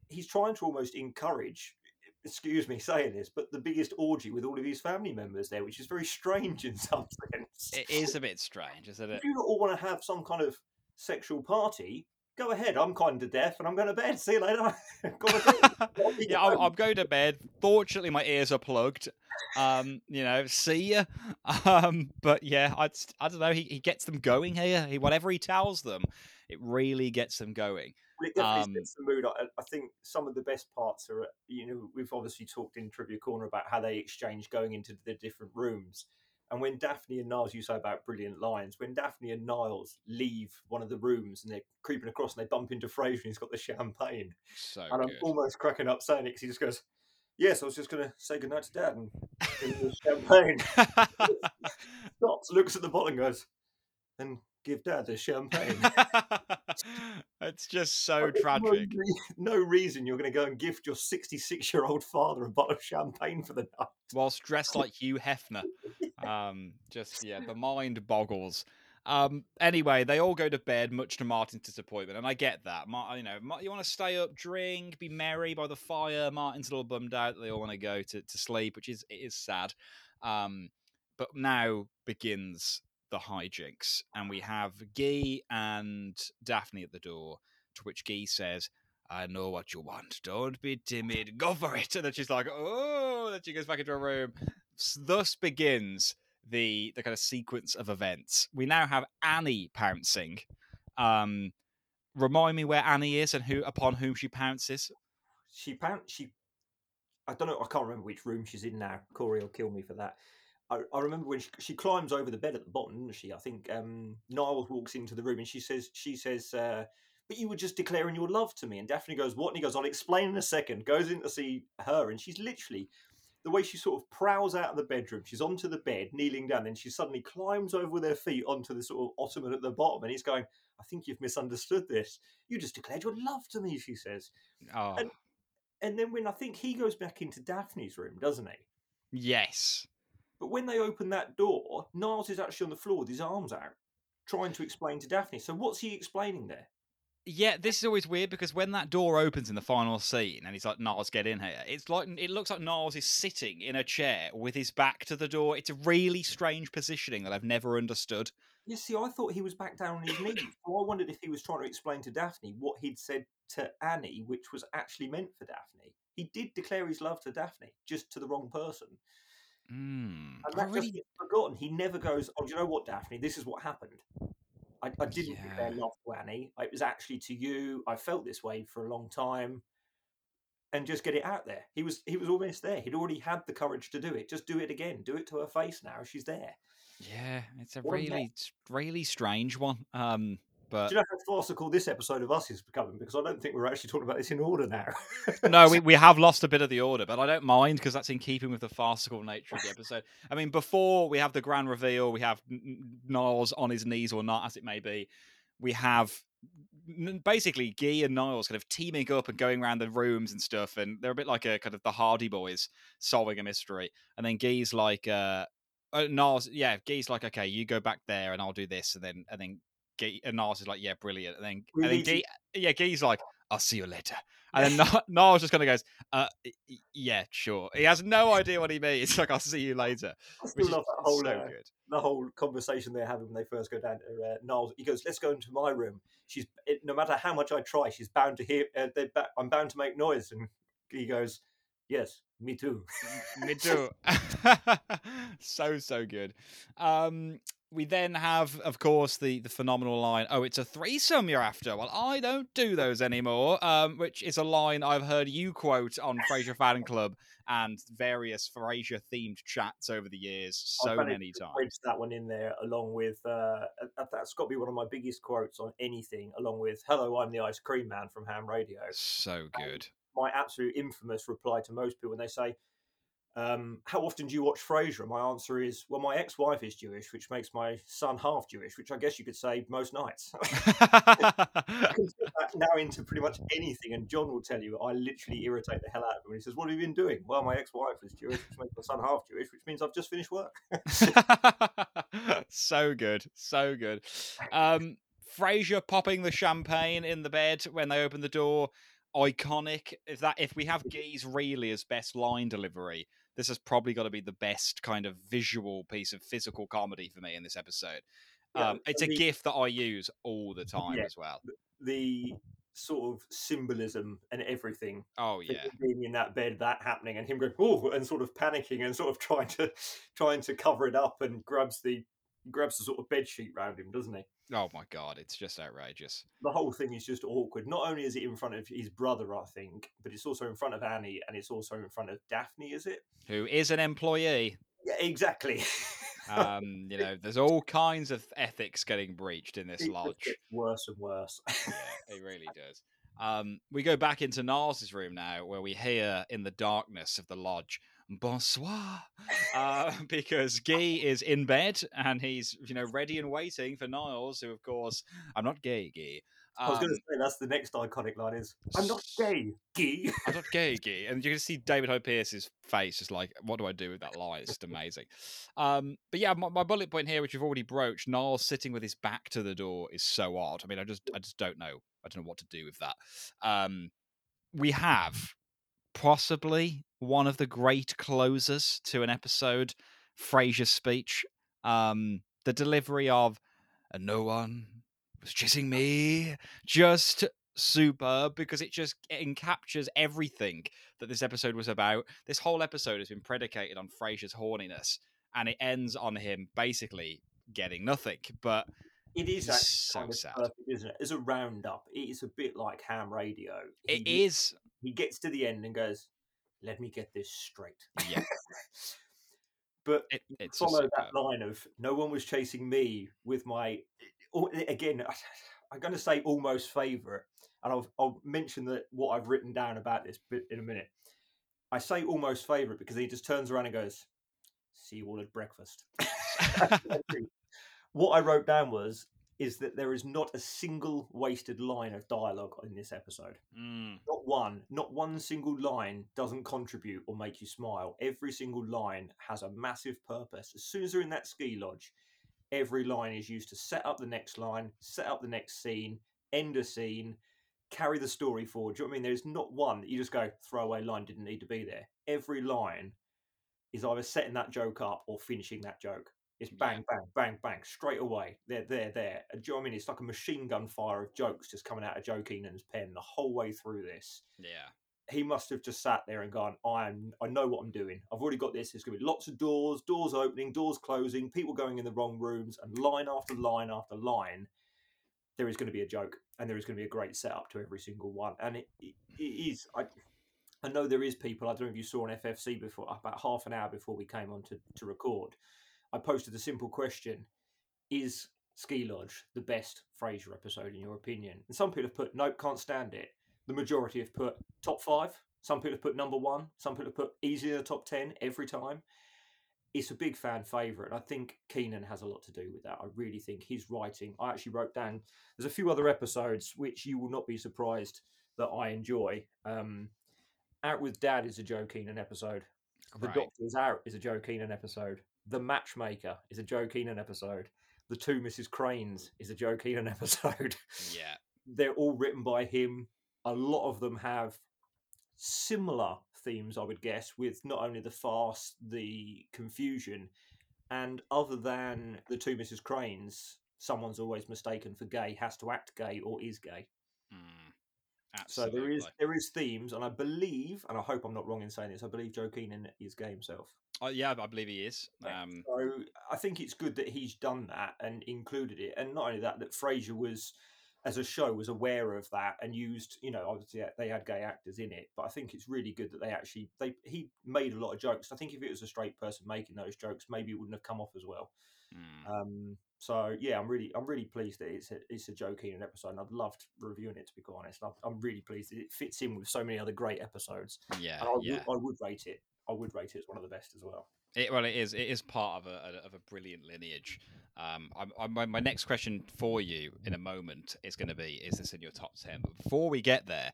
[SPEAKER 3] he's trying to almost encourage. Excuse me saying this, but the biggest orgy with all of his family members there, which is very strange in some *laughs* sense.
[SPEAKER 2] It is a bit strange, isn't it?
[SPEAKER 3] If you all want to have some kind of sexual party, go ahead. I'm kind of deaf and I'm going to bed. See you later. Go to bed.
[SPEAKER 2] yeah, I'm, I'm going to bed. Fortunately, my ears are plugged. Um, you know, see ya. Um, but yeah, I, I don't know. He, he gets them going here. He, whatever he tells them, it really gets them going.
[SPEAKER 3] Well, it definitely
[SPEAKER 2] Um,
[SPEAKER 3] sets the mood. I, I think some of the best parts are, you know, we've obviously talked in Trivia Corner about how they exchange going into the different rooms. And when Daphne and Niles, you say about brilliant lines, when Daphne and Niles leave one of the rooms and they're creeping across and they bump into Frasier and he's got the champagne.
[SPEAKER 2] So
[SPEAKER 3] and I'm
[SPEAKER 2] good.
[SPEAKER 3] almost cracking up saying it because he just goes, Yes, I was just going to say goodnight to Dad and the champagne. *laughs* *laughs* Stops, looks at the bottle and goes, And give Dad the champagne. *laughs*
[SPEAKER 2] it's just so
[SPEAKER 3] no
[SPEAKER 2] tragic.
[SPEAKER 3] re- No reason you're going to go and gift your 66 year old father a bottle of champagne for the night.
[SPEAKER 2] whilst dressed like Hugh Hefner. *laughs* Um, just yeah, the mind boggles. Um, anyway, they all go to bed, much to Martin's disappointment, and I get that. Mar- you know, Mar- you want to stay up, drink, be merry by the fire. Martin's a little bummed out that they all want to go to, to sleep, which is it is sad. Um, but now begins the hijinks, and we have Guy and Daphne at the door. To which Guy says, I know what you want. Don't be timid. Go for it. And then she's like, oh, then she goes back into her room. Thus begins the the kind of sequence of events. We now have Annie pouncing. Um, remind me where Annie is and who upon whom she pounces.
[SPEAKER 3] She pounced, she, I don't know, I can't remember which room she's in now. Corey will kill me for that. I, I remember when she, she climbs over the bed at the bottom, she? I think um, Niles walks into the room and she says, she says, uh, but you were just declaring your love to me. And Daphne goes, what? And he goes, I'll explain in a second. Goes in to see her and she's literally, the way she sort of prowls out of the bedroom, she's onto the bed, kneeling down, and she suddenly climbs over with her feet onto the sort of ottoman at the bottom. And he's going, I think you've misunderstood this. You just declared your love to me, she says.
[SPEAKER 2] Oh,
[SPEAKER 3] And- And then when I think he goes back into Daphne's room, doesn't he?
[SPEAKER 2] yes.
[SPEAKER 3] But when they open that door, Niles is actually on the floor with his arms out, trying to explain to Daphne. So what's he explaining there?
[SPEAKER 2] Yeah, this is always weird because when that door opens in the final scene and he's like, Niles, get in here, it's like it looks like Niles is sitting in a chair with his back to the door. It's a really strange positioning that I've never understood.
[SPEAKER 3] You see, I thought he was back down on his knees. So I wondered if he was trying to explain to Daphne what he'd said to Annie, which was actually meant for Daphne. He did declare his love to Daphne, just to the wrong person.
[SPEAKER 2] Mm.
[SPEAKER 3] And that just gets forgotten. He never goes, Oh, do you know what, Daphne? This is what happened. I, I didn't declare
[SPEAKER 2] Yeah.
[SPEAKER 3] love to Annie. It was actually to you. I felt this way for a long time. And just get it out there. He was he was almost there. He'd already had the courage to do it. Just do it again. Do it to her face now. She's there.
[SPEAKER 2] Yeah, it's a
[SPEAKER 3] What a mess.
[SPEAKER 2] really, really strange one. Um, but
[SPEAKER 3] Do you know how farcical this episode of us is becoming? Because I don't think we're actually talking about this in order now. *laughs*
[SPEAKER 2] no, we, we have lost a bit of the order, but I don't mind because that's in keeping with the farcical nature of the episode. I mean, before we have the grand reveal, we have Niles on his knees or not, as it may be. We have basically Guy and Niles kind of teaming up and going around the rooms and stuff, and they're a bit like a kind of the Hardy Boys solving a mystery. And then Guy's like, uh, uh Niles, yeah, Guy's like, okay, you go back there, and I'll do this, and then and then And Niles is like, yeah, brilliant, and then and then? Yeah, Guy's like, I'll see you later. And then Ni- *laughs* Niles just kind of goes, uh, yeah, sure. He has no idea what he means. *laughs* Like, I'll see you later.
[SPEAKER 3] I still love that whole
[SPEAKER 2] so
[SPEAKER 3] uh,
[SPEAKER 2] good.
[SPEAKER 3] the whole conversation they're having when they first go down to uh, Niles. He goes, "Let's go into my room." She's it, no matter how much I try, she's bound to hear. Uh, ba- I'm bound to make noise, and he goes, "Yes, me too."
[SPEAKER 2] Me too. *laughs* so, so good. Um, we then have, of course, the the phenomenal line. Oh, it's a threesome you're after. Well, I don't do those anymore. Um, which is a line I've heard you quote on Frasier Fan Club and various Frasier themed chats over the years so many times.
[SPEAKER 3] that one in there along with uh, that's got to be one of my biggest quotes on anything. Along with "Hello, I'm the ice cream man from Ham Radio."
[SPEAKER 2] So good.
[SPEAKER 3] my absolute infamous reply to most people when they say, um, "How often do you watch Frasier?" And my answer is, "Well, my ex-wife is Jewish, which makes my son half Jewish, which I guess you could say most nights." *laughs* I can put that now into pretty much anything, and John will tell you I literally irritate the hell out of him he says, "What have you been doing?" Well, my ex-wife is Jewish, which makes my son half Jewish, which means I've just finished work. *laughs*
[SPEAKER 2] so good, so good. Um, Frasier popping the champagne in the bed when they open the door, iconic. If that, if we have *laughs* Geese really as best line delivery, this has probably got to be the best kind of visual piece of physical comedy for me in this episode.
[SPEAKER 3] Yeah,
[SPEAKER 2] Um, it's a
[SPEAKER 3] the-
[SPEAKER 2] gif that I use all the time
[SPEAKER 3] Yeah.
[SPEAKER 2] as well.
[SPEAKER 3] the sort of symbolism and everything
[SPEAKER 2] Oh yeah,
[SPEAKER 3] being in that bed, that happening, and him going oh, and sort of panicking and sort of *laughs* trying to trying to cover it up, and grabs the grabs the sort of bed sheet round him, doesn't he?
[SPEAKER 2] Oh my god, it's just outrageous.
[SPEAKER 3] The whole thing is just awkward. Not only is it in front of his brother, I think, but it's also in front of Annie, and it's also in front of Daphne. Is it?
[SPEAKER 2] Who is an employee?
[SPEAKER 3] Yeah, exactly. *laughs*
[SPEAKER 2] Um, you know, there's all kinds of ethics getting breached in this
[SPEAKER 3] It
[SPEAKER 2] lodge.
[SPEAKER 3] worse and worse.
[SPEAKER 2] yeah, *laughs* it really does. Um, we go back into Niles' room now, where we hear in the darkness of the lodge, "Bonsoir," uh, *laughs* because Guy is in bed and he's, you know, ready and waiting for Niles, who, of course, I'm not gay, Guy.
[SPEAKER 3] I was going
[SPEAKER 2] Um,
[SPEAKER 3] to say that's the next iconic line is I'm not gay, gay.
[SPEAKER 2] I'm not gay, *laughs* gay. And you can see David Hyde Pierce's face, just like, what do I do with that line? It's just amazing. Um, but yeah, my, my bullet point here, which you've already broached, Niles sitting with his back to the door is so odd. I mean, I just, I just don't know. I don't know what to do with that. Um, we have possibly one of the great closers to an episode, Frasier's speech. Um, the delivery of, and no one was chasing me, just superb because it just encaptures everything that this episode was about. This whole episode has been predicated on Frasier's horniness, and it ends on him basically getting nothing. But
[SPEAKER 3] It is actually
[SPEAKER 2] so
[SPEAKER 3] kind of
[SPEAKER 2] sad.
[SPEAKER 3] perfect, isn't it? As a roundup, it is a bit like ham radio.
[SPEAKER 2] it
[SPEAKER 3] He gets-
[SPEAKER 2] is,
[SPEAKER 3] He gets to the end and goes, "Let me get this straight."
[SPEAKER 2] yeah, *laughs*
[SPEAKER 3] but
[SPEAKER 2] it, it's
[SPEAKER 3] follow that line of "No one was chasing me with my." Again, I'm going to say almost favorite, and I'll, I'll mention that what I've written down about this bit in a minute. I say almost favorite because he just turns around and goes, "See you all at breakfast." *laughs* what I wrote down was is that there is not a single wasted line of dialogue in this episode.
[SPEAKER 2] Mm,
[SPEAKER 3] Not one, not one single line doesn't contribute or make you smile. Every single line has a massive purpose. As soon as they're in that ski lodge, every line is used to set up the next line, set up the next scene, end a scene, carry the story forward. Do you know what I mean? There's not one that you just go, throwaway line didn't need to be there. Every line is either setting that joke up or finishing that joke. It's bang, bang, bang, bang, straight away. They're there, there. Uh, do you know what I mean? It's like a machine gun fire of jokes just coming out of Joe Keenan's pen the whole way through this.
[SPEAKER 2] yeah,
[SPEAKER 3] He must have just sat there and gone, I'm I know what I'm doing. I've already got this. There's gonna be lots of doors, doors opening, doors closing, people going in the wrong rooms, and line after line after line. There is going to be a joke, and there is going to be a great setup to every single one. And it, it, it is. I, I know there is people. I don't know if you saw on FFC before, about half an hour before we came on to, to record. I posted a simple question: Is Ski Lodge the best Frasier episode in your opinion? And some people have put nope, can't stand it. The majority have put top five. Some people have put number one. Some people have put easily in the top ten every time. It's a big fan favourite, and I think Keenan has a lot to do with that. I really think his writing. I actually wrote down. There's a few other episodes which you will not be surprised that I enjoy. Um, Out with Dad is a Joe Keenan episode. The
[SPEAKER 2] right.
[SPEAKER 3] Doctor is Out is a Joe Keenan episode. The Matchmaker is a Joe Keenan episode. The Two Mrs. Cranes is a Joe Keenan *laughs* episode.
[SPEAKER 2] yeah,
[SPEAKER 3] They're all written by him. A lot of them have similar themes, I would guess, with not only the farce, the confusion, and other than the Two Mrs. Cranes, someone's always mistaken for gay, has to act gay, or is gay.
[SPEAKER 2] Mm,
[SPEAKER 3] So there is there is themes, and I believe, and I hope I'm not wrong in saying this. I believe Joe Keenan is gay himself.
[SPEAKER 2] Oh, yeah, I believe he is. Um,
[SPEAKER 3] So I think it's good that he's done that and included it, and not only that, that Frasier was, as a show, was aware of that and used. You know, obviously uh, they had gay actors in it, but I think it's really good that they actually they he made a lot of jokes. I think if it was a straight person making those jokes, maybe it wouldn't have come off as well.
[SPEAKER 2] mm.
[SPEAKER 3] Um, so yeah, I'm really I'm really pleased that it's a, it's a Joe Keenan episode, and I've loved reviewing it. To be quite honest, I'm, I'm really pleased that it fits in with so many other great episodes.
[SPEAKER 2] yeah,
[SPEAKER 3] And I,
[SPEAKER 2] yeah.
[SPEAKER 3] would, I would rate it. I would rate it as one of the best as well.
[SPEAKER 2] It, well, it is. It is part of a, of a brilliant lineage. Um, I'm, I'm, my, my next question for you in a moment is going to be: Is this in your top ten? But before we get there,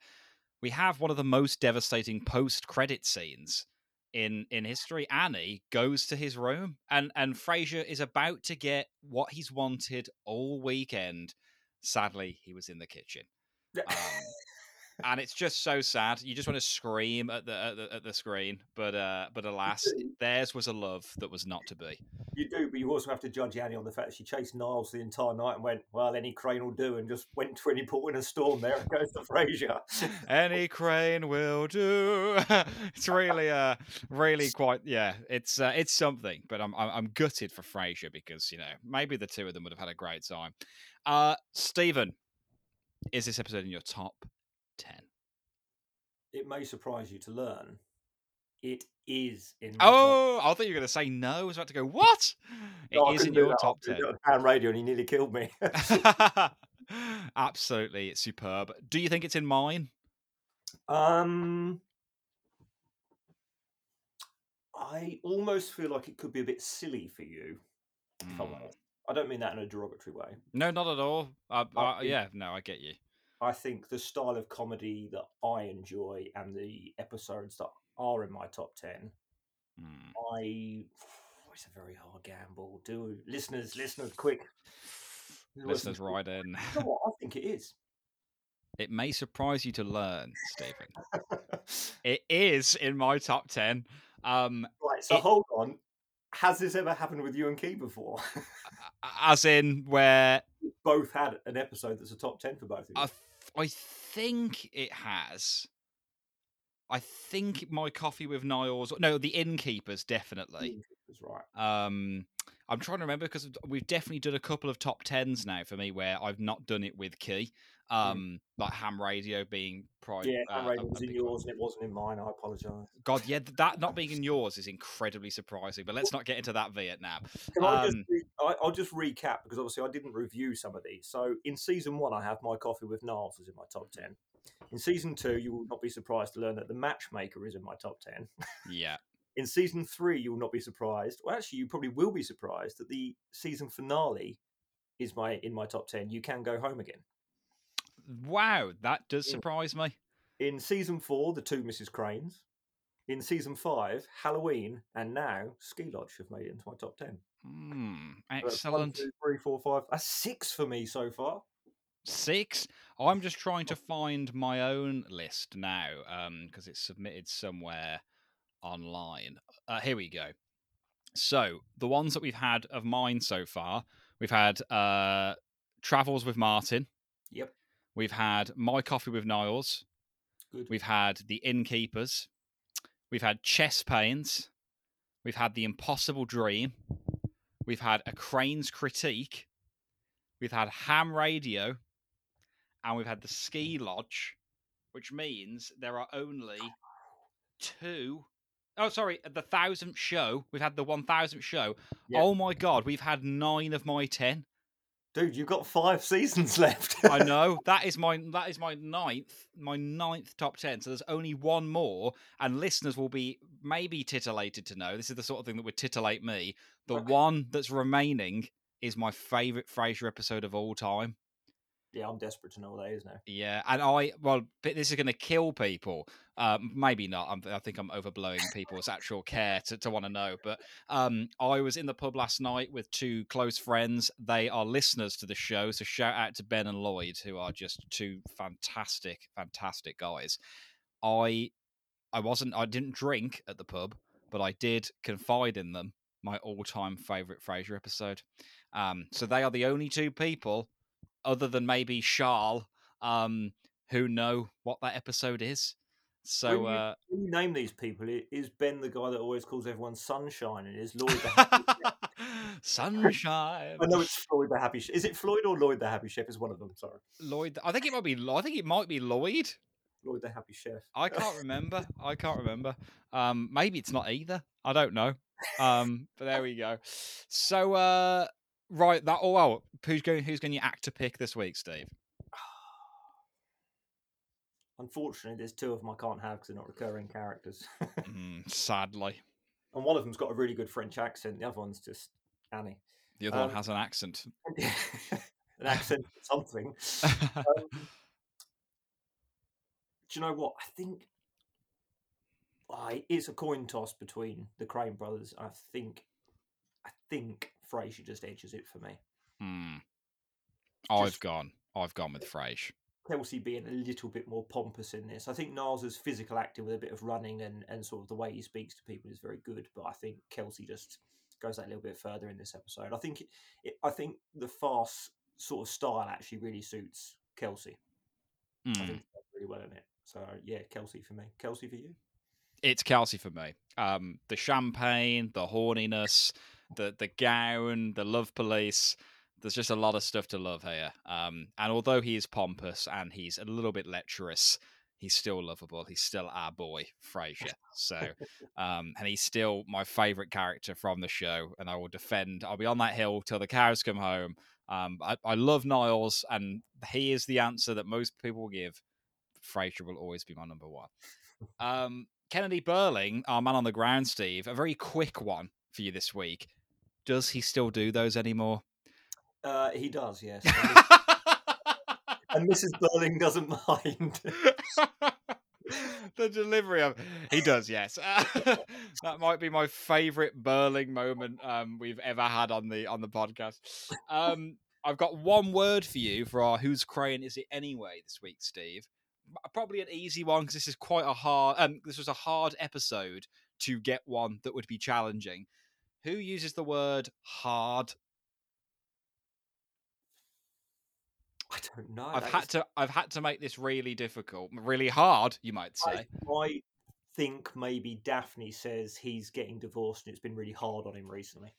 [SPEAKER 2] we have one of the most devastating post-credit scenes in in history. Annie goes to his room, and and Frasier is about to get what he's wanted all weekend. Sadly, he was in the kitchen. Um, and it's just so sad. You just want to scream at the at the, at the screen, but uh, but alas, theirs was a love that was not to be.
[SPEAKER 3] You do, but you also have to judge Annie on the fact that she chased Niles the entire night and went, "Well, any crane will do," and just went to any port in a storm. There it goes to Frasier.
[SPEAKER 2] Any crane will do. *laughs* it's really uh really *laughs* quite yeah. It's uh, it's something, but I'm I'm I'm gutted for Frasier because you know maybe the two of them would have had a great time. Uh, Stephen, is this episode in your top?
[SPEAKER 3] It may surprise you to learn it is in. my top-
[SPEAKER 2] Oh, I thought you were going to say no. I was about to go. What? *laughs* It
[SPEAKER 3] No, I
[SPEAKER 2] is in your top ten.
[SPEAKER 3] it Pan radio, and he nearly killed me. *laughs*
[SPEAKER 2] Absolutely, it's superb. Do you think it's in mine?
[SPEAKER 3] Um, I almost feel like it could be a bit silly for you.
[SPEAKER 2] Mm.
[SPEAKER 3] I don't mean that in a derogatory way.
[SPEAKER 2] No, not at all. Uh, uh, yeah, no, I get you.
[SPEAKER 3] I think the style of comedy that I enjoy and the episodes that are in my top ten,
[SPEAKER 2] Mm.
[SPEAKER 3] I *sighs* it's a very hard gamble. Do listeners, listeners, quick.
[SPEAKER 2] Listeners, right in.
[SPEAKER 3] You know what? I think it is.
[SPEAKER 2] It may surprise you to learn, Stephen. *laughs* It is in my top ten. Um,
[SPEAKER 3] right. So
[SPEAKER 2] It-
[SPEAKER 3] hold on. Has this ever happened with you and Key before?
[SPEAKER 2] as in where *laughs*
[SPEAKER 3] both had an episode that's a top ten for both of you.
[SPEAKER 2] I, I think it has. I think my coffee with Niles. No, the innkeepers definitely.
[SPEAKER 3] That's right.
[SPEAKER 2] Um, I'm trying to remember because we've definitely done a couple of top tens now for me where I've not done it with Key. Um, like ham radio being pri-
[SPEAKER 3] Yeah,
[SPEAKER 2] uh,
[SPEAKER 3] uh, was in
[SPEAKER 2] big one.
[SPEAKER 3] yours and it wasn't in mine. I apologise.
[SPEAKER 2] God, yeah, that not being in *laughs* yours is incredibly surprising. But let's not get into that Vietnam.
[SPEAKER 3] Can I just
[SPEAKER 2] Um,
[SPEAKER 3] re- I, I'll just recap because obviously I didn't review some of these. So in season one, I have my coffee with Niles was in my top ten. In season two, you will not be surprised to learn that the Matchmaker is in my top ten.
[SPEAKER 2] Yeah,
[SPEAKER 3] In season three, you will not be surprised. Well, actually, you probably will be surprised that the season finale is my in my top ten. You can go home again.
[SPEAKER 2] wow, that does surprise me.
[SPEAKER 3] In season four, the two Mrs. Cranes. In season five, Halloween, and now Ski Lodge have made it into my top ten.
[SPEAKER 2] Hmm,
[SPEAKER 3] So that's
[SPEAKER 2] excellent.
[SPEAKER 3] two, three, four, five. That's six for me so far.
[SPEAKER 2] Six. I'm just trying to find my own list now because it's submitted somewhere online. Uh, here we go. So the ones that we've had of mine so far, we've had uh, Travels with Martin.
[SPEAKER 3] Yep.
[SPEAKER 2] We've had My Coffee with Niles.
[SPEAKER 3] Good.
[SPEAKER 2] We've had The Innkeepers. We've had Chest Pains. We've had The Impossible Dream. We've had A Crane's Critique. We've had Ham Radio. And we've had The Ski Lodge, which means there are only two oh sorry, the thousandth show. We've had the one thousandth show.
[SPEAKER 3] Yeah.
[SPEAKER 2] Oh my god, we've had nine of my ten.
[SPEAKER 3] Dude, you've got five *laughs* seasons left.
[SPEAKER 2] I *laughs* know that is my that is my ninth my ninth top ten. So there's only one more, and listeners will be maybe titillated to know this is the sort of thing that would titillate me. The
[SPEAKER 3] Okay.
[SPEAKER 2] one that's remaining is my favorite Frasier episode of all time.
[SPEAKER 3] Yeah, I'm desperate to know what that is now.
[SPEAKER 2] Yeah, and I well, this is going to kill people. Um, maybe not. I'm, I think I'm overblowing people's actual care to, to want to know. But um, I was in the pub last night with two close friends. They are listeners to the show, so shout out to Ben and Lloyd, who are just two fantastic, fantastic guys. I I wasn't. I didn't drink at the pub, but I did confide in them my all-time favorite Frasier episode. Um, so they are the only two people, other than maybe Charles, um, who know what that episode is. So,
[SPEAKER 3] When you-
[SPEAKER 2] uh,
[SPEAKER 3] When you name these people, is Ben the guy that always calls everyone sunshine, and is Lloyd the happy *laughs*
[SPEAKER 2] sunshine.
[SPEAKER 3] I know it's Floyd the happy chef. Is it Floyd or Lloyd the happy chef? Is one of them. Sorry,
[SPEAKER 2] Lloyd. I think it might be. I think it might be Lloyd.
[SPEAKER 3] Lloyd the happy chef.
[SPEAKER 2] I can't remember. I can't remember. Um, maybe it's not either. I don't know. Um, but there we go. So, uh, right, that. all out. who's going? Who's going to actor pick this week, Steve? *sighs*
[SPEAKER 3] Unfortunately, there's two of them I can't have because they're not recurring characters, *laughs*
[SPEAKER 2] Mm, sadly,
[SPEAKER 3] and one of them's got a really good French accent. The other one's just Annie.
[SPEAKER 2] the other one
[SPEAKER 3] Um,
[SPEAKER 2] has an accent. *laughs*
[SPEAKER 3] An accent, *laughs* something. Um, do you know what? I think I it's a coin toss between the Crane brothers. I think think Frasier just edges it for me.
[SPEAKER 2] Hmm. I've
[SPEAKER 3] Just-
[SPEAKER 2] gone. I've gone with Frasier.
[SPEAKER 3] Kelsey being a little bit more pompous in this. I think Niles' physical acting with a bit of running and, and sort of the way he speaks to people is very good, but I think Kelsey just goes that little bit further in this episode. I think it, I think the fast sort of style actually really suits Kelsey. I
[SPEAKER 2] Hmm.
[SPEAKER 3] think really well in it. So yeah, Kelsey for me. Kelsey for you.
[SPEAKER 2] It's Kelsey for me. Um, the champagne, the horniness, the the gown, the love police. There's just a lot of stuff to love here. Um, and although he is pompous and he's a little bit lecherous, he's still lovable. He's still our boy, Frasier. So, um, and he's still my favourite character from the show. And I will defend. I'll be on that hill till the cows come home. Um, I, I love Niles, and he is the answer that most people give. Frasier will always be my number one. Um, Kennedy Burling, our man on the ground, Steve, a very quick one for you this week. Does he still do those anymore?
[SPEAKER 3] Uh, he does, yes. And, Mrs. *laughs* Burling doesn't *laughs* mind.
[SPEAKER 2] the delivery of he does, yes. *laughs* that might be my favourite Burling moment um, we've ever had on the on the podcast. Um, I've got one word for you for our whose crane is it anyway this week, Steve. Probably an easy one because this is quite a hard. Um, this was a hard episode to get one that would be challenging. Who uses the word hard?
[SPEAKER 3] I don't know.
[SPEAKER 2] I've
[SPEAKER 3] that
[SPEAKER 2] had
[SPEAKER 3] is-
[SPEAKER 2] to. I've had to make this really difficult, really hard. You might say.
[SPEAKER 3] I, I think maybe Daphne says he's getting divorced and it's been really hard on him recently.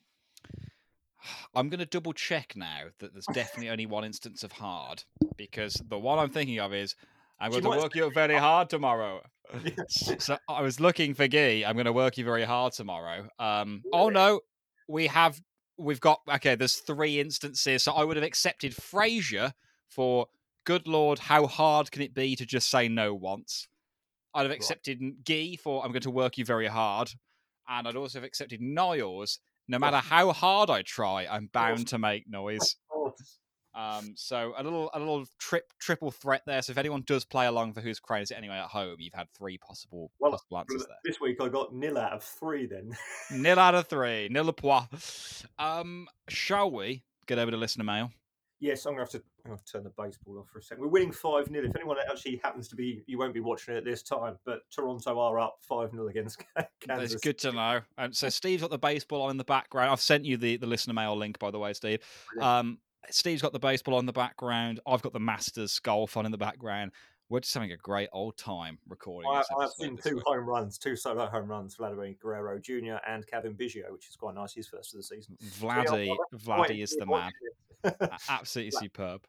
[SPEAKER 3] *sighs*
[SPEAKER 2] I'm going to double check now that there's *laughs* definitely only one instance of hard because the one I'm thinking of is I'm
[SPEAKER 3] She
[SPEAKER 2] going to work you very hard tomorrow. *laughs*
[SPEAKER 3] Yeah.
[SPEAKER 2] S- so I was looking for Gee. I'm going to work you very hard tomorrow. Um, oh no, we have we've got okay. There's three instances, so I would have accepted Frasier for good lord, how hard can it be to just say no once? I'd have
[SPEAKER 3] Right.
[SPEAKER 2] accepted Gee for I'm going to work you very hard, and I'd also have accepted Niles. No matter how hard I try, I'm bound to make noise. Um, so a little a little trip triple threat there. So if anyone does play along for whose crane is it anyway at home, you've had three possible
[SPEAKER 3] Well,
[SPEAKER 2] possible answers there.
[SPEAKER 3] This week I got nil out of three then.
[SPEAKER 2] Nil *laughs* out of three. Nil a point. Um, shall we get over to listener mail?
[SPEAKER 3] yes, I'm going to have to, I'm gonna turn the baseball off for a second. We're winning 5 0. If anyone actually happens to be, you won't be watching it at this time, but Toronto are up 5 0 against *laughs* Kansas.
[SPEAKER 2] That's good to know. Um, so Steve's got the baseball on in the background. I've sent you the, the listener mail link, by the way, Steve. Um, Steve's got the baseball on the background. I've got the Masters golf on in the background. We're just having a great old time recording
[SPEAKER 3] I, I've seen two
[SPEAKER 2] week.
[SPEAKER 3] home runs, two solo home runs, Vladimir Guerrero Jr. and Cavan Biggio, which is quite nice. His first of the season.
[SPEAKER 2] Vladdy, *laughs* Vladdy is the man.
[SPEAKER 3] watch it.
[SPEAKER 2] A- Absolutely superb.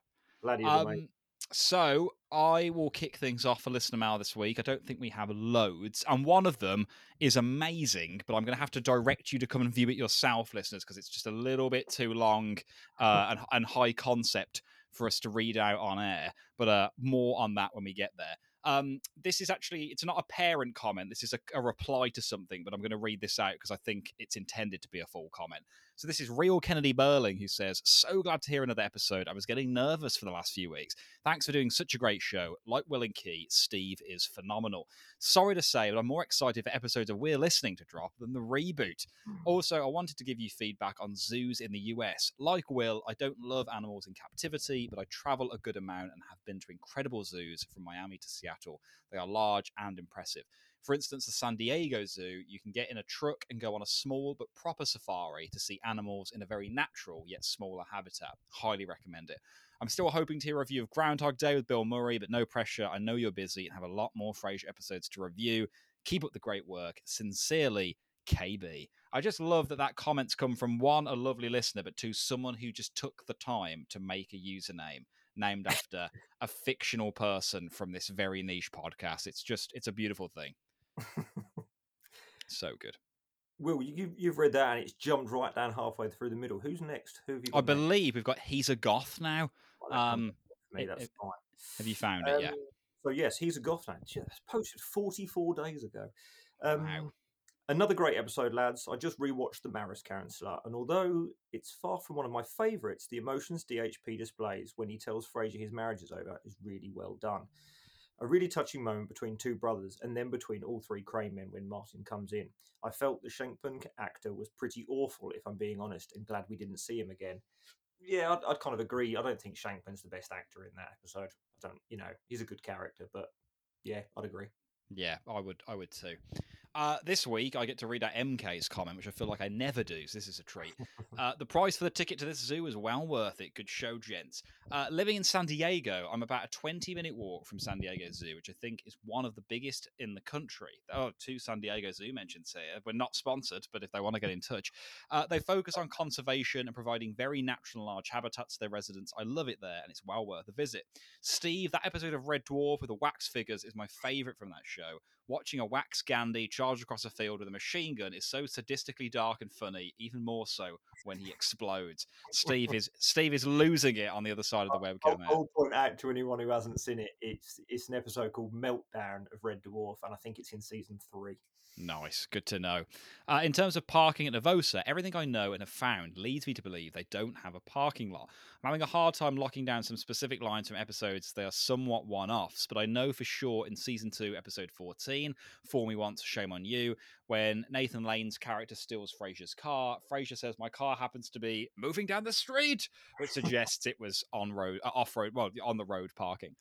[SPEAKER 3] Vladdy is.
[SPEAKER 2] Um, so I will kick things off for listener mail this week. I don't think we have loads, and one of them is amazing, but I'm going to have to direct you to come and view it yourself, listeners, because it's just a little bit too long uh, and, and high concept for us to read out on air. But uh, more on that when we get there. Um, this is actually it's not a parent comment. This is a, a reply to something, but I'm going to read this out because I think it's intended to be a full comment. So this is real Kennedy Burling who says, "So glad to hear another episode. I was getting nervous for the last few weeks. Thanks for doing such a great show. Like Will and Key, Steve is phenomenal. Sorry to say, but I'm more excited for episodes of We're Listening to drop than the reboot. Hmm. Also, I wanted to give you feedback on zoos in the US. Like Will, I don't love animals in captivity, but I travel a good amount and have been to incredible zoos from Miami to Seattle. They are large and impressive. For instance, the San Diego Zoo, you can get in a truck and go on a small but proper safari to see animals in a very natural yet smaller habitat. Highly recommend it. I'm still hoping to hear a review of Groundhog Day with Bill Murray, but no pressure. I know you're busy and have a lot more Frasier episodes to review. Keep up the great work. Sincerely, KB. I just love that that comments come from one, a lovely listener, but two, someone who just took the time to make a username named *laughs* after a fictional person from this very niche podcast. It's just, it's a beautiful thing. *laughs* so good.
[SPEAKER 3] Will, you, you've read that and it's jumped right down halfway through the middle. Who's next? Who have you got
[SPEAKER 2] I
[SPEAKER 3] next?
[SPEAKER 2] believe we've got He's a Goth now.
[SPEAKER 3] Oh,
[SPEAKER 2] Um,
[SPEAKER 3] me, that's
[SPEAKER 2] it-
[SPEAKER 3] fine.
[SPEAKER 2] have you found it? Yeah.
[SPEAKER 3] Um, So yes, he's a goth now. That's posted 44 days ago. Um,
[SPEAKER 2] Wow.
[SPEAKER 3] Another great episode, lads. I just rewatched The Maris Counsellor, and although it's far from one of my favourites, the emotions DHP displays when he tells Frasier his marriage is over is really well done. A really touching moment between two brothers, and then between all three crane men when Martin comes in. I felt the Shankman actor was pretty awful, if I'm being honest, and glad we didn't see him again. Yeah, I'd, I'd kind of agree. I don't think Shankman's the best actor in that episode. I don't, you know, he's a good character, but yeah, I'd agree.
[SPEAKER 2] Yeah, I would. I would too. Uh, this week, I get to read out MK's comment, which I feel like I never do. So this is a treat. Uh, the price for the ticket to this zoo is well worth it. Good show, gents. Uh, living in San Diego, I'm about a 20 minute walk from San Diego Zoo, which I think is one of the biggest in the country. Oh, two San Diego Zoo mentions here. We're not sponsored, but if they want to get in touch, uh, they focus on conservation and providing very natural and large habitats to their residents. I love it there, and it's well worth a visit. Steve, that episode of Red Dwarf with the wax figures is my favorite from that show. Watching a wax Gandhi charge across a field with a machine gun is so sadistically dark and funny, even more so when he explodes. Steve is Steve is losing it on the other side of the
[SPEAKER 3] I'll,
[SPEAKER 2] webcam.
[SPEAKER 3] I'll point out to anyone who hasn't seen it, it's it's an episode called Meltdown of Red Dwarf, and I think it's in season three.
[SPEAKER 2] Nice, good to know. Uh, in terms of parking at Nervosa, everything I know and have found leads me to believe they don't have a parking lot. I'm having a hard time locking down some specific lines from episodes. They are somewhat one offs, but I know for sure in season two, episode 14, Fool Me Once, Shame on You, when Nathan Lane's character steals Frasier's car, Frasier says, My car happens to be moving down the street, which suggests it was on road, uh, off road, well, on the road parking.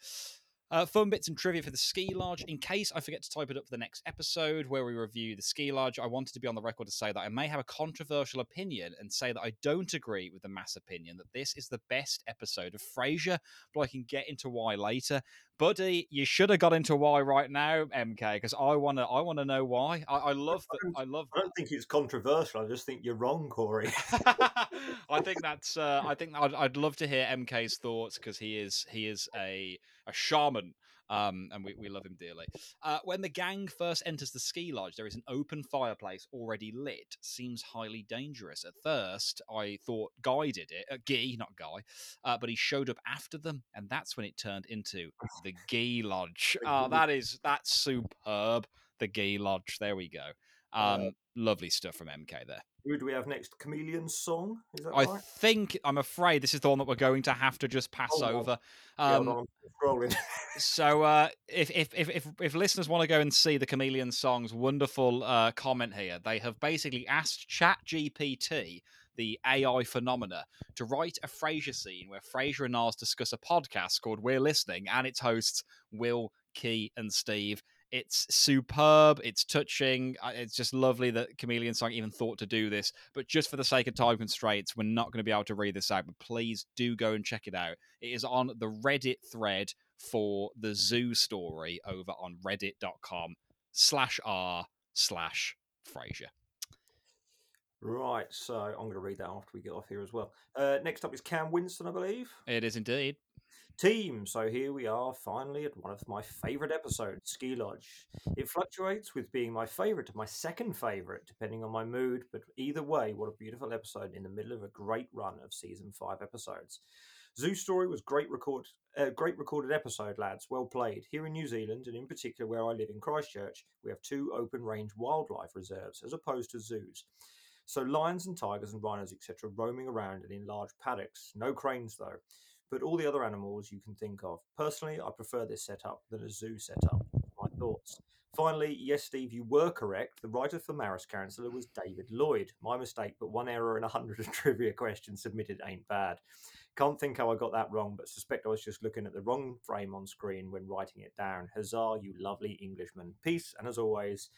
[SPEAKER 2] Uh, fun bits and trivia for the ski lodge. In case I forget to type it up for the next episode where we review the ski lodge, I wanted to be on the record to say that I may have a controversial opinion and say that I don't agree with the mass opinion that this is the best episode of Frasier, but I can get into why later. Buddy, you should have got into why right now, MK, because I wanna I wanna know why. I, I love that. I love
[SPEAKER 3] I don't think it's controversial. I just think you're wrong, Corey. *laughs*
[SPEAKER 2] I think *laughs* that's. Uh, I think I'd, I'd love to hear MK's thoughts because he is he is a a shaman. Um, and we, we love him dearly. Uh, when the gang first enters the ski lodge, there is an open fireplace already lit. Seems highly dangerous. At first, I thought Guy did it, uh, Guy, not Guy, uh, but he showed up after them, and that's when it turned into the Guy Lodge. Oh, *laughs* that is that's superb. The Guy Lodge. There we go. Um, lovely stuff from MK there.
[SPEAKER 3] Who do we have next? Chameleon song? Is that
[SPEAKER 2] I
[SPEAKER 3] right?
[SPEAKER 2] think I'm afraid this is the one that we're going to have to just pass
[SPEAKER 3] Oh,
[SPEAKER 2] over. Um, *laughs* so uh, if, if if if listeners want to go and see the Chameleon Song's wonderful uh, comment here, they have basically asked ChatGPT, the AI phenomena, to write a Frasier scene where Frasier and Roz discuss a podcast called We're Listening, and its hosts Will, Key, and Steve. It's superb. It's touching. It's just lovely that Chameleon Song even thought to do this. But just for the sake of time constraints, we're not going to be able to read this out. But please do go and check it out. It is on the Reddit thread for the zoo story over on reddit.com slash r slash Frasier.
[SPEAKER 3] right, so I'm going to read that after we get off here as well. Uh, next up is Cam Winston, I believe.
[SPEAKER 2] It is indeed.
[SPEAKER 3] Team. So here we are, finally at one of my favourite episodes, Ski Lodge. It fluctuates with being my favourite to my second favourite, depending on my mood. But either way, what a beautiful episode in the middle of a great run of season five episodes. Zoo Story was great record, uh, great recorded episode, lads. Well played. Here in New Zealand, and in particular where I live in Christchurch, we have two open range wildlife reserves as opposed to zoos. So lions and tigers and rhinos, etc., roaming around and in large paddocks. No cranes though but all the other animals you can think of. Personally, I prefer this setup than a zoo setup. My thoughts. Finally, yes, Steve, you were correct. The writer for Maris Counsellor was David Lloyd. My mistake, but one error in a hundred of *laughs* trivia questions submitted ain't bad. Can't think how I got that wrong, but suspect I was just looking at the wrong frame on screen when writing it down. Huzzah, you lovely Englishman. Peace, and as always,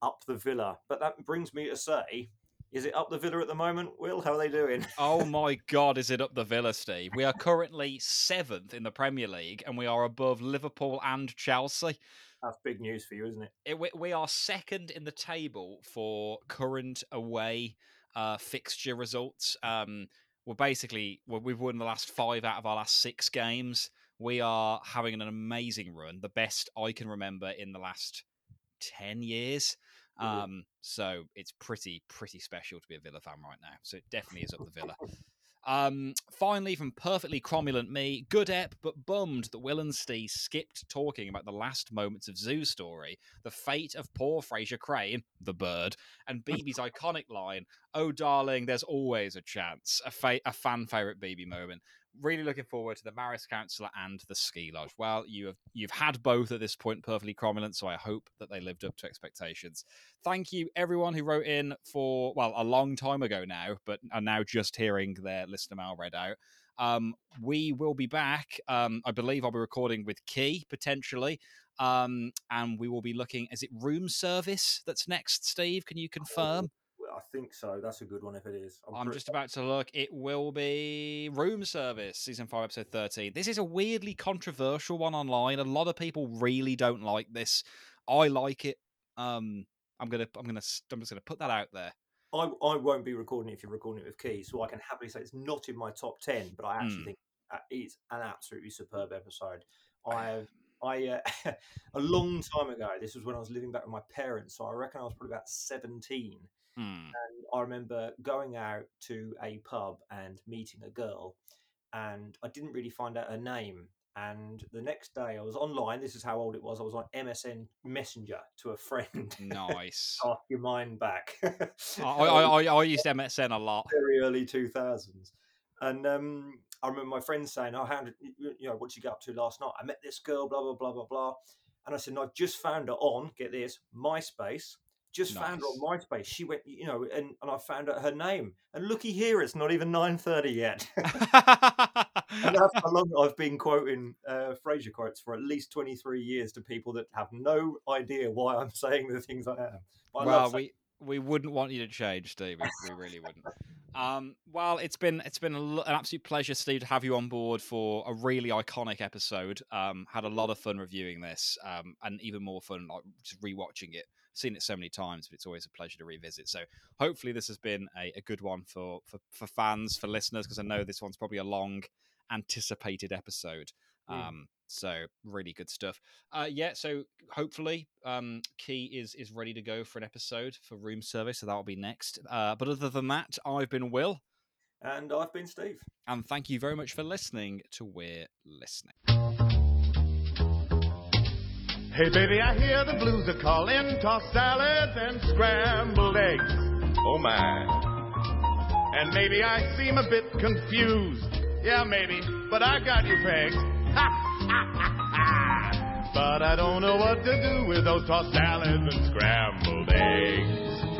[SPEAKER 3] up the villa. But that brings me to say, Is it up the Villa at the moment, Will? How are they doing? *laughs*
[SPEAKER 2] Oh my God, is it up the Villa, Steve? We are currently seventh in the Premier League, and we are above Liverpool and Chelsea.
[SPEAKER 3] That's big news for you, isn't it?
[SPEAKER 2] It, we, we are second in the table for current away uh, fixture results. Um, we're basically we've won the last five out of our last six games. We are having an amazing run, the best I can remember in the last ten years.
[SPEAKER 3] Brilliant.
[SPEAKER 2] Um, so it's pretty pretty special to be a Villa fan right now. So it definitely is up the Villa. *laughs* Um, finally, from perfectly cromulent me, good ep, but bummed that Will and Steve skipped talking about the last moments of Zoo's story, the fate of poor Frasier Crane, the bird, and Bebe's *laughs* iconic line, "Oh darling, there's always a chance," a, fa- a fan favorite BB moment. Really looking forward to the Maris Councillor and the Ski Lodge. Well, you have you've had both at this point, perfectly cromulent, so I hope that they lived up to expectations. Thank you everyone who wrote in for well a long time ago now, but are now just hearing their listener mail read out. Um, we will be back. Um, I believe I'll be recording with Key potentially, um, and we will be looking. Is it room service that's next? Steve, can you confirm?
[SPEAKER 3] I think so. That's a good one if it is.
[SPEAKER 2] I'm
[SPEAKER 3] pretty-
[SPEAKER 2] just about to look. It will be Room Service, season five, episode thirteen. This is a weirdly controversial one online. A lot of people really don't like this. I like it. Um, I'm gonna, I'm gonna, I'm just gonna put that out there.
[SPEAKER 3] I, I won't be recording it if you're recording it with Keys, so I can happily say it's not in my top ten, but I actually
[SPEAKER 2] Mm.
[SPEAKER 3] think it's an absolutely superb episode. I I uh, *laughs* a long time ago. This was when I was living back with my parents, so I reckon I was probably about seventeen.
[SPEAKER 2] Hmm.
[SPEAKER 3] And I remember going out to a pub and meeting a girl, and I didn't really find out her name. And the next day, I was online. This is how old it was. I was on MSN Messenger to a friend. *laughs*
[SPEAKER 2] Nice.
[SPEAKER 3] Cast your mind back. *laughs*
[SPEAKER 2] I, I, I, I used MSN a lot.
[SPEAKER 3] very early 2000s. And um, I remember my friends saying, "Oh, how did you know what did you get up to last night? I met this girl, blah blah blah blah blah." And I said, "No, I just found her on get this MySpace. Just found her on MySpace. She went, you know, and, and I found out her name. And looky here, it's not even nine thirty yet. *laughs* and that's how long I've been quoting uh, Frasier quotes for at least twenty three years to people that have no idea why I'm *laughs* saying the things I am. But
[SPEAKER 2] well,
[SPEAKER 3] saying-
[SPEAKER 2] we we wouldn't want you to change, Steve. We, we really wouldn't. Um, well, it's been it's been an absolute pleasure, Steve, to have you on board for a really iconic episode. Um, had a lot of fun reviewing this, um, and even more fun like just rewatching it. Seen it so many times, but it's always a pleasure to revisit. So hopefully, this has been a, a good one for for, for fans, for listeners, because I know this one's probably a long anticipated episode.
[SPEAKER 3] Mm.
[SPEAKER 2] Um, so really good stuff. Uh, yeah, so hopefully um, Key is is ready to go for an episode for room service, so that'll be next. Uh, but other than that, I've been Will,
[SPEAKER 3] and I've been Steve.
[SPEAKER 2] and thank you very much for listening to We're Listening.
[SPEAKER 4] Hey baby, I hear the blues are calling, tossed salads and scrambled eggs. Oh my. And maybe I seem a bit confused. Yeah, maybe, but I got you pegged. but I don't know what to do with those tossed salads and scrambled eggs.